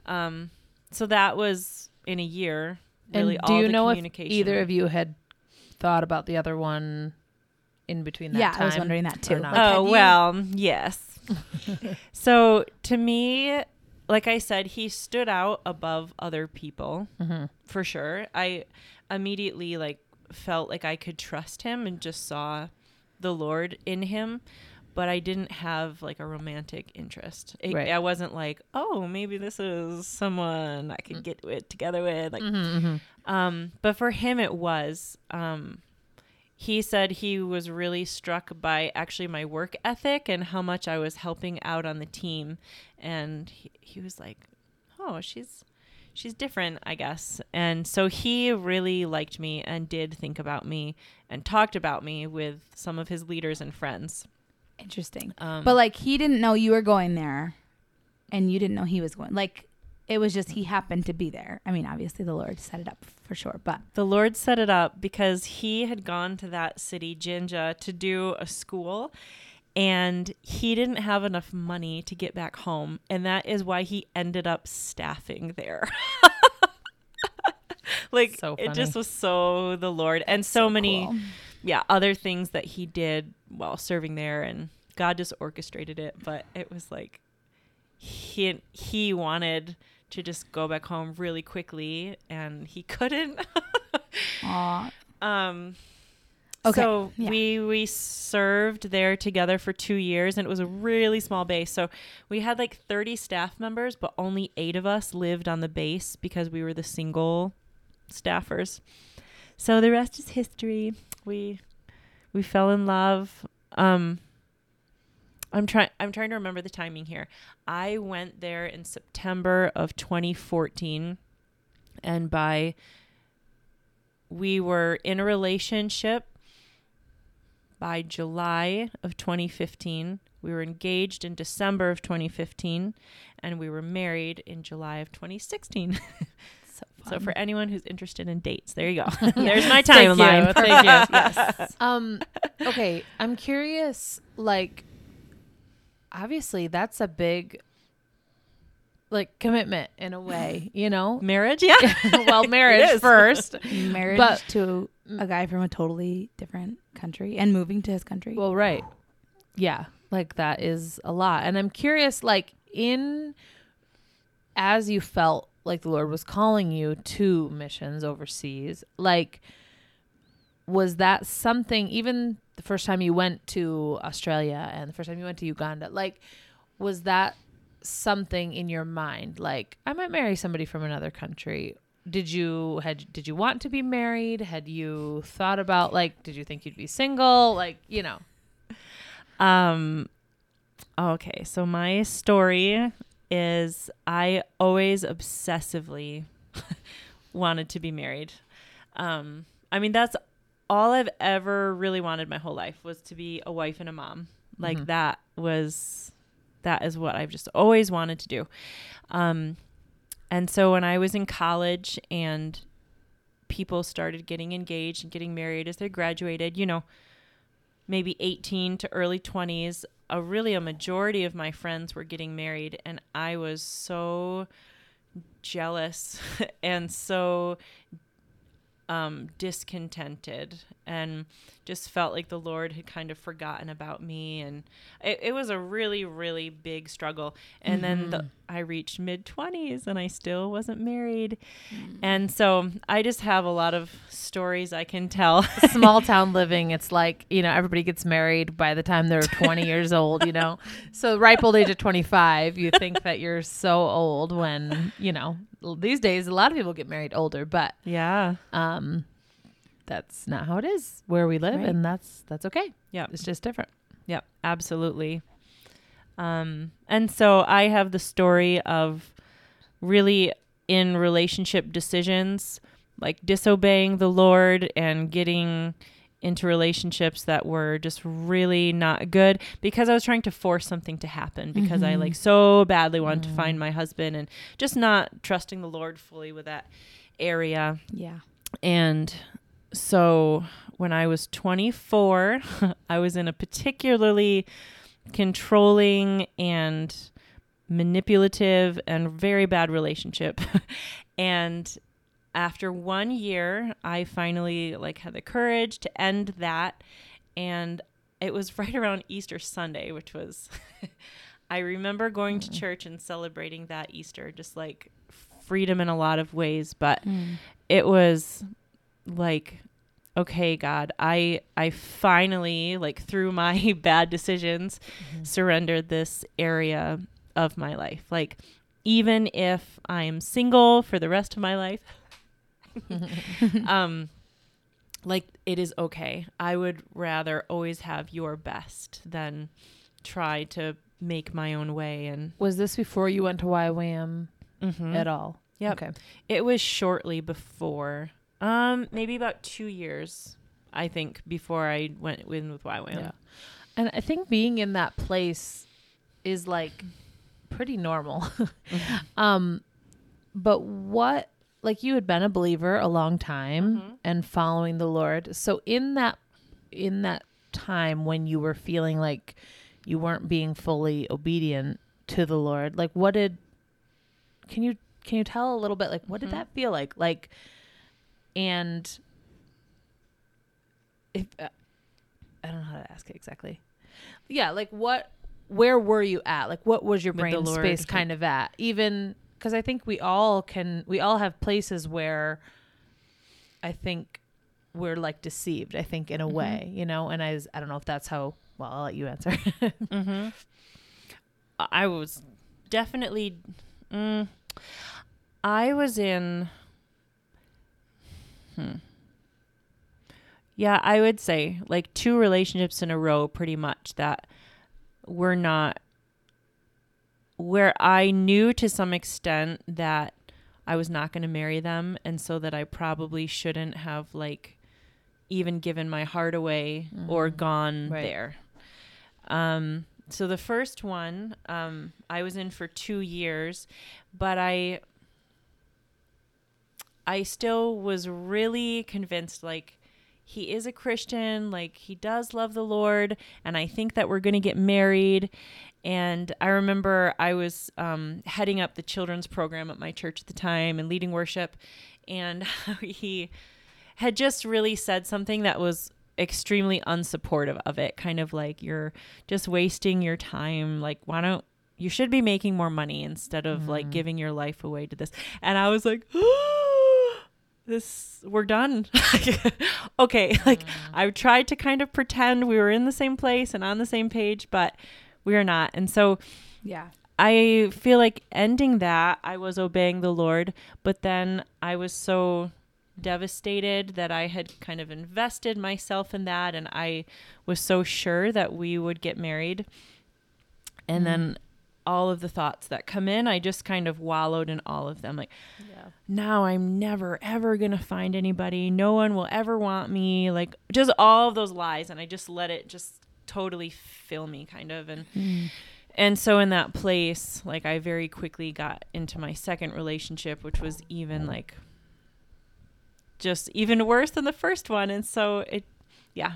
Speaker 3: Um so that was in a year. Really
Speaker 2: and do
Speaker 3: all
Speaker 2: you
Speaker 3: the
Speaker 2: know if
Speaker 3: communication.
Speaker 2: either of you had thought about the other one in between that
Speaker 1: Yeah,
Speaker 2: time?
Speaker 1: I was wondering that too.
Speaker 2: or not?
Speaker 1: Like,
Speaker 3: oh
Speaker 1: have you-
Speaker 3: well, yes. so to me, like I said, he stood out above other people
Speaker 2: Mm-hmm.
Speaker 3: for sure. I immediately like felt like I could trust him and just saw the Lord in him, but I didn't have like a romantic interest. It,
Speaker 2: Right.
Speaker 3: I wasn't like, oh, maybe this is someone I could get it together with. Like,
Speaker 2: Mm-hmm.
Speaker 3: um, but for him, it was. Um, he said he was really struck by actually my work ethic and how much I was helping out on the team, and he, he was like, "Oh, she's she's different, I guess." And so he really liked me and did think about me and talked about me with some of his leaders and friends.
Speaker 1: Interesting.
Speaker 3: Um,
Speaker 1: But like he didn't know you were going there and you didn't know he was going. Like it was just he happened to be there. I mean, obviously the Lord set it up for sure, but
Speaker 3: The Lord set it up because he had gone to that city, Jinja, to do a school, and he didn't have enough money to get back home. And that is why he ended up staffing there. like,
Speaker 2: So
Speaker 3: it just was so the Lord. And so, many,
Speaker 1: cool.
Speaker 3: yeah, other things that he did while serving there. And God just orchestrated it. But it was like he, he wanted to just go back home really quickly, and he couldn't. Um,
Speaker 1: Okay,
Speaker 3: So
Speaker 1: yeah.
Speaker 3: we we served there together for two years, and it was a really small base. So we had like thirty staff members, but only eight of us lived on the base because we were the single staffers. So the rest is history. We we fell in love. Um, I'm trying. I'm trying to remember the timing here. I went there in September of 2014, and by we were in a relationship by July of 2015. We were engaged in December of 2015, and we were married in July of 2016.
Speaker 1: So,
Speaker 3: so for anyone who's interested in dates, there you go. There's my
Speaker 2: Thank you.
Speaker 3: timeline.
Speaker 2: Thank you.
Speaker 1: yes.
Speaker 2: Um, okay, I'm curious. Like, obviously, that's a big, like, commitment in a way. You know,
Speaker 3: Marriage, yeah.
Speaker 2: well, marriage first.
Speaker 1: marriage
Speaker 2: But-
Speaker 1: to a guy from a totally different country and moving to his country.
Speaker 2: Well, right. Yeah, like that is a lot. And I'm curious, like, in as you felt like the Lord was calling you to missions overseas, like, was that something, even the first time you went to Australia and the first time you went to Uganda, like, was that something in your mind? Like, I might marry somebody from another country. Did you had did you want to be married? Had you thought about like did you think you'd be single? Like, you know.
Speaker 3: Um okay, so my story is I always obsessively wanted to be married. Um I mean that's all I've ever really wanted my whole life was to be a wife and a mom. Like
Speaker 2: Mhm.
Speaker 3: that was that is what I've just always wanted to do. Um and so when I was in college and people started getting engaged and getting married as they graduated, you know, maybe 18 to early 20s, a really a majority of my friends were getting married and I was so jealous and so um, discontented and just felt like the Lord had kind of forgotten about me. And it, it was a really, really big struggle. And then the, I reached mid 20s and I still wasn't married. And so I just have a lot of stories I can tell.
Speaker 2: Small town living, it's like, you know, everybody gets married by the time they're 20 years old, you know. So ripe old age of 25, you think that you're so old when, you know, these days a lot of people get married older, but
Speaker 3: yeah.
Speaker 2: um that's not how it is where we live
Speaker 1: Right.
Speaker 2: and that's that's okay.
Speaker 3: Yeah.
Speaker 2: It's just different.
Speaker 3: Yep, absolutely. Um, and so I have the story of really in relationship decisions, like disobeying the Lord and getting into relationships that were just really not good because I was trying to force something to happen because I
Speaker 1: Mhm.
Speaker 3: like so badly wanted to find my husband and just not trusting the Lord fully with that area.
Speaker 1: yeah.
Speaker 3: And so when I was 24, I was in a particularly controlling and manipulative and very bad relationship. and after 1 year, I finally like had the courage to end that. And it was right around Easter Sunday, which was I remember going to mm. church and celebrating that Easter, just like freedom in a lot of ways, but mm. it was like okay god i i finally like through my bad decisions mm-hmm. surrendered this area of my life. Like even if i'm single for the rest of my life um like it is okay i would rather always have your best than try to make my own way and
Speaker 2: Was this before you went to YWAM
Speaker 3: Mhm.
Speaker 2: at all?
Speaker 3: Yeah.
Speaker 2: Okay.
Speaker 3: It was shortly before, um, maybe about two years, I think, before I went in with YWAM.
Speaker 2: Yeah. And I think being in that place is like pretty normal. um but what like you had been a believer a long time
Speaker 3: Mhm.
Speaker 2: and following the Lord. So in that in that time when you were feeling like you weren't being fully obedient to the Lord, like what did can you can you tell a little bit like what
Speaker 3: Mhm.
Speaker 2: did that feel like? Like and if uh, I don't know how to ask it exactly. Yeah, like what where were you at? Like what was your brain space kind of at? Even cuz I think we all can we all have places where I think we're like deceived, I think in a
Speaker 3: Mhm.
Speaker 2: way, you know, and I I don't know if that's how well, I'll let you answer.
Speaker 3: Mm-hmm. I was definitely. Mm, I was in. Hmm. Yeah, I would say like two relationships in a row, pretty much that were not. Where I knew to some extent that I was not going to marry them, and so that I probably shouldn't have like even given my heart away or
Speaker 2: Mhm.
Speaker 3: gone
Speaker 2: Right.
Speaker 3: there. Um, so the first one, um, I was in for two years, but I, I still was really convinced, like, he is a Christian, like, he does love the Lord, and I think that we're going to get married. And I remember I was um, heading up the children's program at my church at the time and leading worship, and he had just really said something that was extremely unsupportive of it. Kind of like you're just wasting your time. Like why don't you should be making more money instead of like
Speaker 2: Mhm.
Speaker 3: giving your life away to this. And i was like this we're done. Okay like i've tried to kind of pretend we were in the same place and on the same page but we are not and so
Speaker 1: Yeah.
Speaker 3: I feel like ending that, I was obeying the Lord, but then I was so devastated that I had kind of invested myself in that and I was so sure that we would get married. And then mm-hmm. all of the thoughts that come in, I just kind of wallowed in all of them. Like,
Speaker 2: yeah.
Speaker 3: now I'm never ever going to find anybody. No one will ever want me. Like, just all of those lies. And I just let it just totally fill me, kind of. And, and so in that place, like I very quickly got into my second relationship, which was even like just even worse than the first one. And so it, yeah.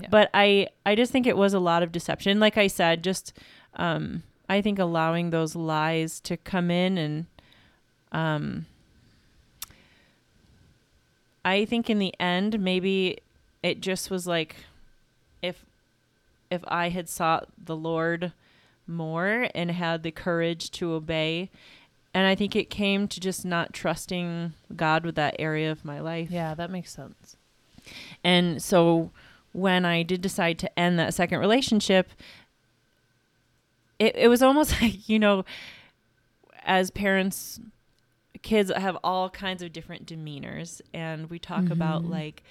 Speaker 2: Yeah.
Speaker 3: But I, I just think it was a lot of deception. Like I said, just, um, I think allowing those lies to come in and, um, I think in the end, maybe it just was like, if, if I had sought the Lord more and had the courage to obey. And I think it came to just not trusting God with that area of my life.
Speaker 2: Yeah, that makes sense.
Speaker 3: And so when I did decide to end that second relationship, it, it was almost like, you know, as parents, kids have all kinds of different demeanors. And we talk about
Speaker 2: Mhm.
Speaker 3: like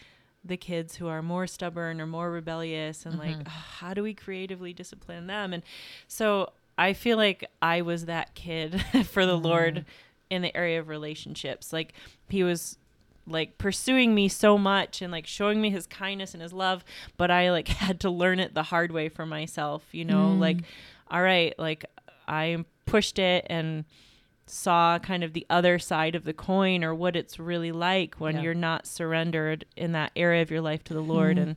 Speaker 3: the kids who are more stubborn or more rebellious and like,
Speaker 2: Mhm.
Speaker 3: "Ah, how do we creatively discipline them? And so I feel like I was that kid for the Lord in the area of relationships. Like he was like pursuing me so much and like showing me his kindness and his love, but I like had to learn it the hard way for myself, you know,
Speaker 2: Mm.
Speaker 3: like all right, like I pushed it and saw kind of the other side of the coin or what it's really like when
Speaker 2: Yeah.
Speaker 3: you're not surrendered in that area of your life to the Lord
Speaker 2: Mhm.
Speaker 3: and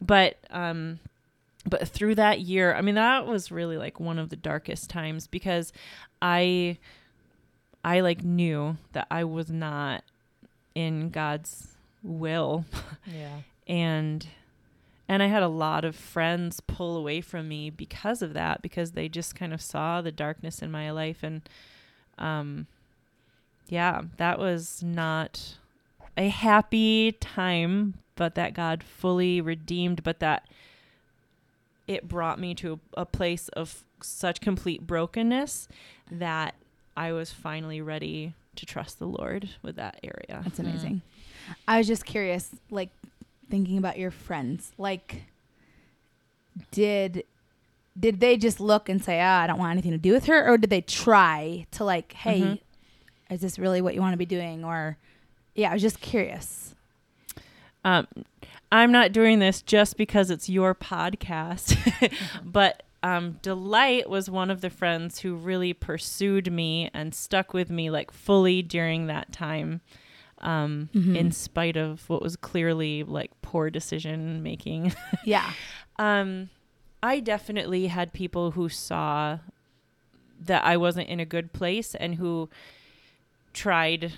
Speaker 3: but um but through that year, I mean that was really like one of the darkest times because I I like knew that I was not in God's will
Speaker 2: Yeah.
Speaker 3: and and I had a lot of friends pull away from me because of that because they just kind of saw the darkness in my life and um yeah, that was not a happy time, but that God fully redeemed, but that it brought me to a, a place of such complete brokenness that I was finally ready to trust the Lord with that area.
Speaker 1: That's
Speaker 2: Mm.
Speaker 1: amazing. I was just curious, like thinking about your friends. Like, did did they just look and say, "Ah, I don't want anything to do with her," or did they try to like, "Hey,
Speaker 3: Mhm.
Speaker 1: is this really what you want to be doing?" Or, yeah, I was just curious.
Speaker 3: Um, I'm not doing this just because it's your podcast, but um, Delight was one of the friends who really pursued me and stuck with me like fully during that time, um,
Speaker 1: Mhm.
Speaker 3: in spite of what was clearly like poor decision making.
Speaker 1: Yeah,
Speaker 3: Um, I definitely had people who saw that I wasn't in a good place and who tried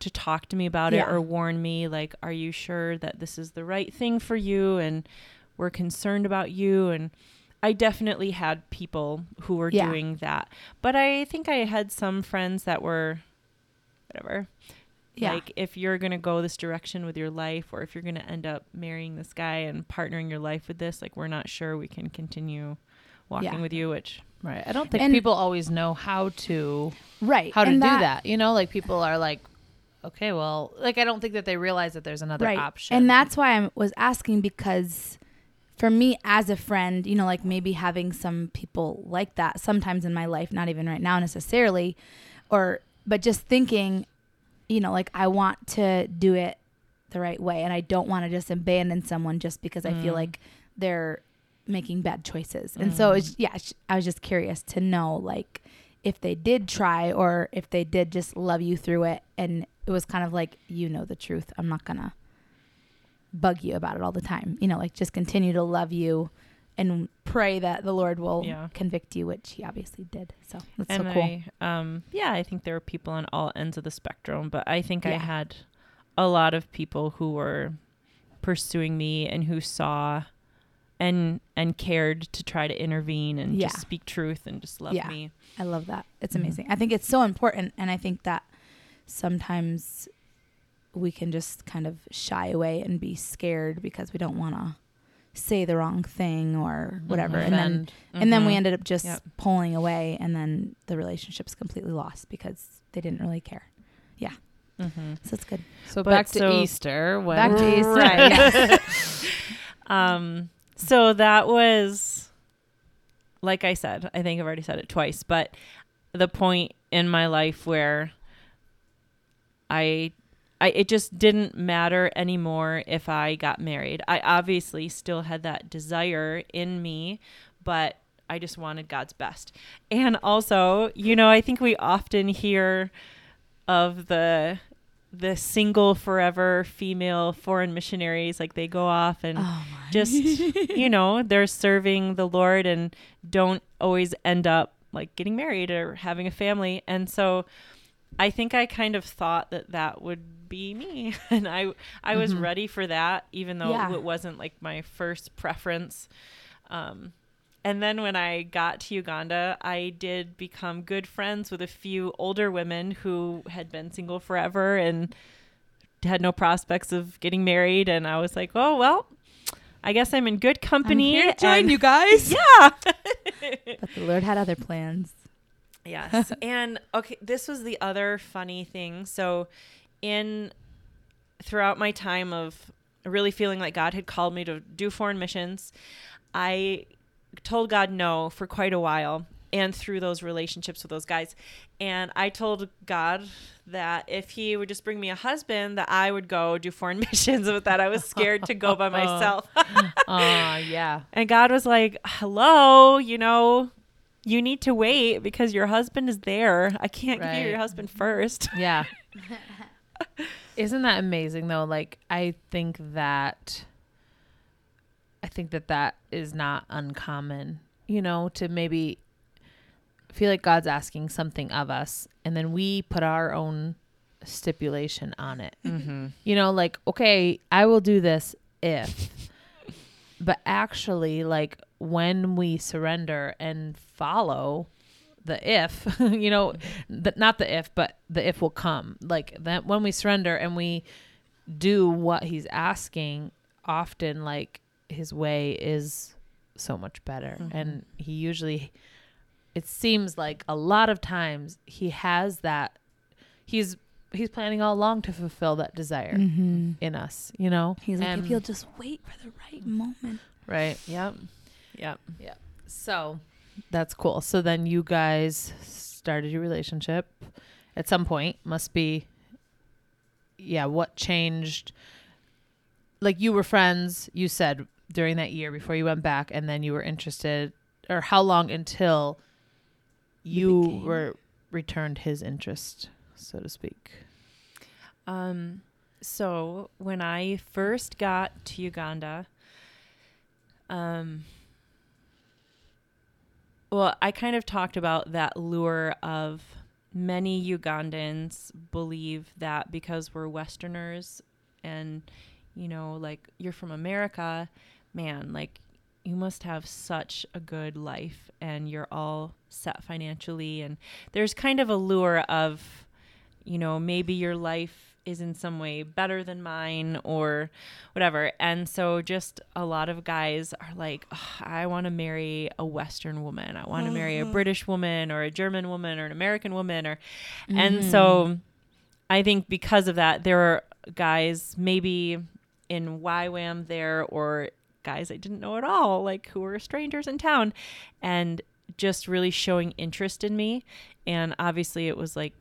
Speaker 3: to talk to me about
Speaker 1: Yeah.
Speaker 3: it or warn me like are you sure that this is the right thing for you and we're concerned about you and I definitely had people who were
Speaker 1: Yeah.
Speaker 3: doing that. But I think I had some friends that were whatever.
Speaker 1: Yeah,
Speaker 3: Like if you're going to go this direction with your life or if you're going to end up marrying this guy and partnering your life with this, like we're not sure we can continue walking
Speaker 1: Yeah.
Speaker 3: with you, which
Speaker 2: Right. I don't think
Speaker 1: And-
Speaker 2: people always know how to
Speaker 1: right.
Speaker 2: how to
Speaker 1: And
Speaker 2: do that. You know, like people are like, okay, well, like I don't think that they realize that there's another
Speaker 1: right.
Speaker 2: option.
Speaker 1: And that's why I was asking because for me as a friend, you know, like maybe having some people like that sometimes in my life, not even right now necessarily, or but just thinking, you know, like I want to do it the right way and I don't want to just abandon someone just because I feel
Speaker 3: Mm.
Speaker 1: like they're making bad choices. And so it's yeah, I was just curious to know like if they did try or if they did just love you through it and it was kind of like you know the truth. I'm not going to bug you about it all the time. You know, like just continue to love you and pray that the Lord will
Speaker 3: Yeah.
Speaker 1: convict you, which he obviously did. So that's
Speaker 3: and
Speaker 1: so cool.
Speaker 3: I um yeah, I think there were people on all ends of the spectrum, but I think I had a lot of people who were pursuing me and who saw and and cared to try to intervene and
Speaker 1: Yeah.
Speaker 3: just speak truth and just love
Speaker 1: Yeah.
Speaker 3: me.
Speaker 1: I love that. It's
Speaker 3: Mhm.
Speaker 1: amazing. I think it's so important. And I think that sometimes we can just kind of shy away and be scared because we don't want to say the wrong thing or whatever. And then
Speaker 2: Offend.
Speaker 1: and then we
Speaker 3: Mhm.
Speaker 1: ended up just
Speaker 3: Yep.
Speaker 1: pulling away and then the relationship's completely lost because they didn't really care. Yeah.
Speaker 3: Mhm.
Speaker 1: So it's good.
Speaker 2: so
Speaker 3: But
Speaker 2: back to
Speaker 3: so-
Speaker 2: Easter. When
Speaker 1: Back to Easter.
Speaker 3: Right.
Speaker 1: yes.
Speaker 3: Um, so that was, like I said, I think I've already said it twice, but the point in my life where I, I, it just didn't matter anymore if I got married. I obviously still had that desire in me, but I just wanted God's best. And also, you know, I think we often hear of the the single forever female foreign missionaries like they go off and
Speaker 1: Oh
Speaker 3: just you know they're serving the lord and don't always end up like getting married or having a family and so i think i kind of thought that that would be me and i i was
Speaker 2: Mhm.
Speaker 3: ready for that even though
Speaker 1: Yeah.
Speaker 3: it wasn't like my first preference um and then when I got to Uganda, I did become good friends with a few older women who had been single forever and had no prospects of getting married. And I was like, oh, well, I guess I'm in good company.
Speaker 1: I'm here to join
Speaker 3: and-
Speaker 1: you guys.
Speaker 3: Yeah.
Speaker 1: But the Lord had other plans.
Speaker 3: Yes. and okay, this was the other funny thing. So, in throughout my time of really feeling like God had called me to do foreign missions, I told God no for quite a while and through those relationships with those guys. And I told God that if he would just bring me a husband, that I would go do foreign missions, but that I was scared to go by myself.
Speaker 2: uh, yeah.
Speaker 3: And God was like, "Hello, you know, you need to wait because your husband is there. I can't give you your husband first.
Speaker 2: Yeah. Isn't that amazing though? Like I think that I think that that is not uncommon, you know, to maybe feel like God's asking something of us and then we put our own stipulation on it.
Speaker 3: Mm-hmm.
Speaker 2: You know, like okay, I will do this if but actually like when we surrender and follow the if you know the, not the if but the if will come like that when we surrender and we do what he's asking often like his way is so much better
Speaker 3: Mhm.
Speaker 2: and he usually it seems like a lot of times he has that he's he's planning all along to fulfill that desire
Speaker 1: Mm-hmm.
Speaker 2: in us you know
Speaker 1: He's like, if you'll just wait for the right moment.
Speaker 2: right
Speaker 3: Yep. Yep. Yep.
Speaker 2: so that's cool. So then you guys started your relationship at some point. Must be yeah what changed? Like you were friends you said during that year before you went back and then you were interested or how long until you
Speaker 1: became-
Speaker 2: were returned his interest so to speak?
Speaker 3: Um, so when I first got to Uganda, um, well, I kind of talked about that lure of many Ugandans believe that because we're Westerners and, you know, like you're from America, man, like you must have such a good life and you're all set financially. And there's kind of a lure of, you know, maybe your life is in some way better than mine or whatever. And so just a lot of guys are like, I want to marry a Western woman. I want to marry a mm-hmm. British woman or a German woman or an American woman or and so mm-hmm. I think because of that, there are guys maybe in YWAM there or guys I didn't know at all, like who were strangers in town and just really showing interest in me. And obviously it was like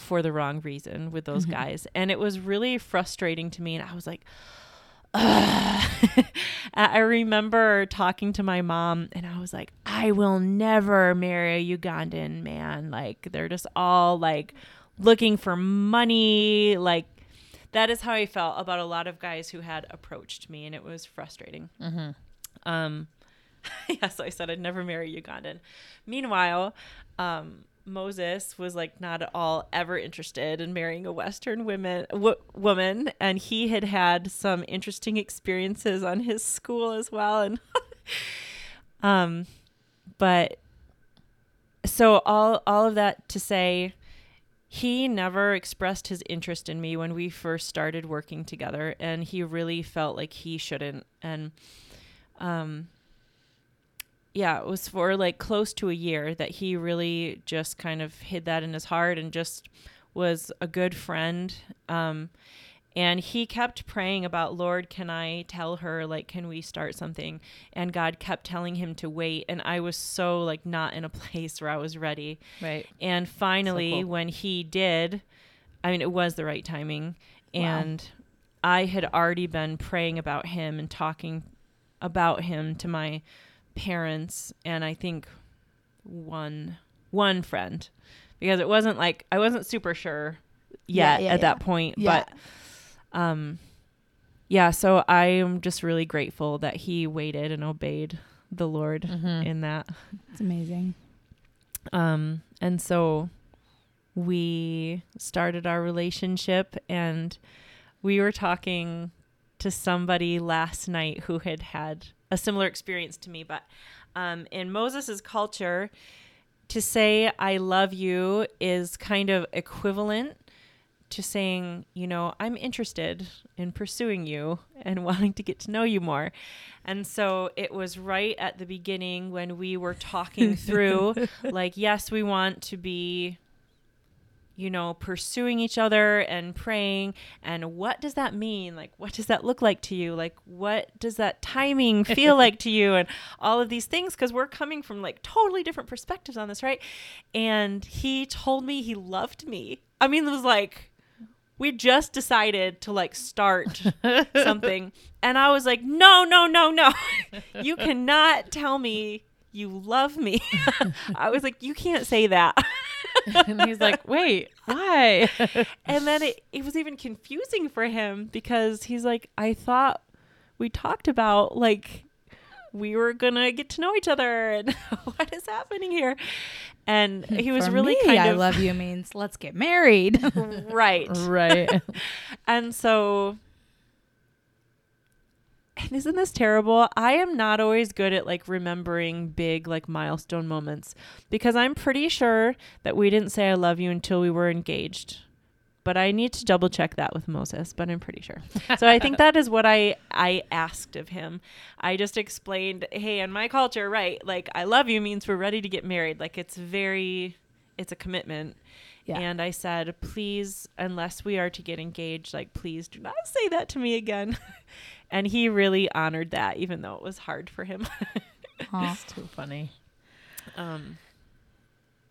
Speaker 3: for the wrong reason with those
Speaker 1: Mhm.
Speaker 3: guys. And it was really frustrating to me. And I was like, Ugh. I remember talking to my mom and I was like, I will never marry a Ugandan man. Like, they're just all like looking for money. Like, that is how I felt about a lot of guys who had approached me, and it was frustrating.
Speaker 2: mm-hmm.
Speaker 3: Um, yeah, so I said I'd never marry Ugandan. Meanwhile, um, Moses was like not at all ever interested in marrying a Western women w- woman, and he had had some interesting experiences on his school as well. And um, but so all all of that to say, he never expressed his interest in me when we first started working together, and he really felt like he shouldn't. And um yeah, it was for like close to a year that he really just kind of hid that in his heart and just was a good friend. Um, and he kept praying about, Lord, can I tell her, like, can we start something? And God kept telling him to wait. And I was so, like, not in a place where I was ready.
Speaker 2: right
Speaker 3: And finally,
Speaker 2: cool.
Speaker 3: when he did, I mean, it was the right timing.
Speaker 2: Wow.
Speaker 3: And I had already been praying about him and talking about him to my parents and I think one one friend because it wasn't like I wasn't super sure yet
Speaker 1: yeah,
Speaker 3: at
Speaker 1: yeah.
Speaker 3: that point
Speaker 1: Yeah.
Speaker 3: but um yeah so I am just really grateful that he waited and obeyed the Lord
Speaker 2: Mhm.
Speaker 3: in that
Speaker 1: It's amazing.
Speaker 3: um, and so we started our relationship, and we were talking to somebody last night who had had a similar experience to me. But um, in Moses's culture, to say "I love you" is kind of equivalent to saying, you know, I'm interested in pursuing you and wanting to get to know you more. And so it was right at the beginning when we were talking through, like, yes, we want to be, you know, pursuing each other and praying. And what does that mean? Like, what does that look like to you? Like, what does that timing feel like to you? And all of these things, because we're coming from like totally different perspectives on this, right? And he told me he loved me. I mean, it was like, we just decided to like start something. And I was like, no, no, no, no. you cannot tell me you love me. I was like, you can't say that.
Speaker 2: and he's like, wait, why?
Speaker 3: and then it, it was even confusing for him because he's like, I thought we talked about like we were gonna get to know each other and what is happening here. And he was
Speaker 1: For
Speaker 3: really
Speaker 1: me,
Speaker 3: kind
Speaker 1: I
Speaker 3: of
Speaker 1: love you means let's get married.
Speaker 3: right.
Speaker 2: right.
Speaker 3: And so and isn't this terrible? I am not always good at like remembering big like milestone moments because I'm pretty sure that we didn't say I love you until we were engaged. But I need to double check that with Moses, but I'm pretty sure. so I think that is what I I asked of him. I just explained, "Hey, in my culture, right, like I love you means we're ready to get married. Like it's very it's a commitment."
Speaker 1: Yeah.
Speaker 3: And I said, please, unless we are to get engaged, like, please do not say that to me again. and he really honored that, even though it was hard for him.
Speaker 1: Aw.
Speaker 2: It's too funny.
Speaker 3: um,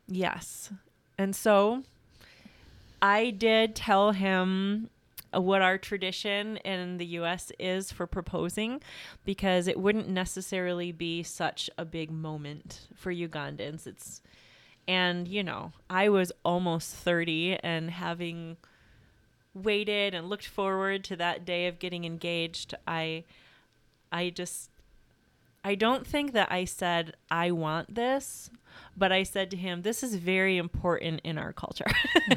Speaker 3: yes. And so I did tell him uh, what our tradition in the US is for proposing because it wouldn't necessarily be such a big moment for Ugandans. It's and you know, I was almost 30 and having waited and looked forward to that day of getting engaged, I I just I don't think that I said I want this, but I said to him this is very important in our culture.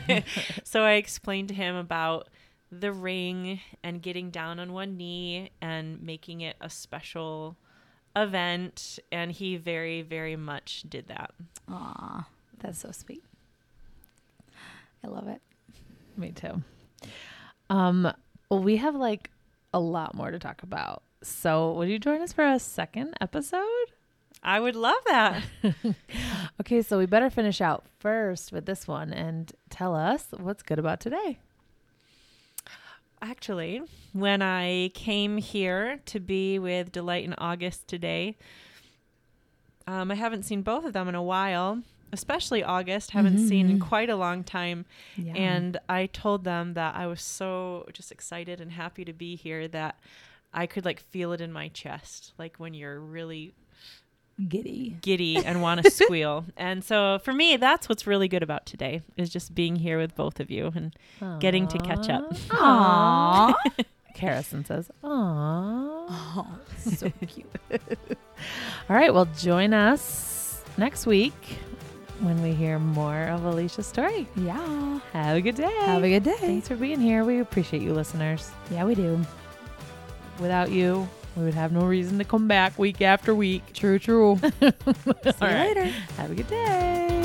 Speaker 3: so I explained to him about the ring and getting down on one knee and making it a special event and he very very much did that.
Speaker 1: Aw, that's so sweet. I love it.
Speaker 2: Me too. Um, well, we have like a lot more to talk about. So, would you join us for a second episode?
Speaker 3: I would love that.
Speaker 2: Okay, so we better finish out first with this one and tell us what's good about today.
Speaker 3: Actually, when I came here to be with Delight in August today, um, I haven't seen both of them in a while, especially August. Haven't seen in
Speaker 1: Mhm.
Speaker 3: quite a long time.
Speaker 1: Yeah.
Speaker 3: And I told them that I was so just excited and happy to be here that I could like feel it in my chest, like when you're really
Speaker 1: giddy.
Speaker 3: giddy and want to squeal. And so for me, that's what's really good about today is just being here with both of you and Getting to catch up.
Speaker 1: Aww.
Speaker 2: Harrison says, "Aww."
Speaker 1: oh, so cute.
Speaker 2: All right, well, join us next week when we hear more of Alicia's story.
Speaker 1: Yeah.
Speaker 2: Have a good day.
Speaker 1: Have a good day.
Speaker 2: Thanks for being here. We appreciate you, listeners.
Speaker 1: Yeah, we do.
Speaker 2: Without you, we would have no reason to come back week after week.
Speaker 1: True, true. See you
Speaker 2: All right.
Speaker 1: later.
Speaker 2: Have a good day.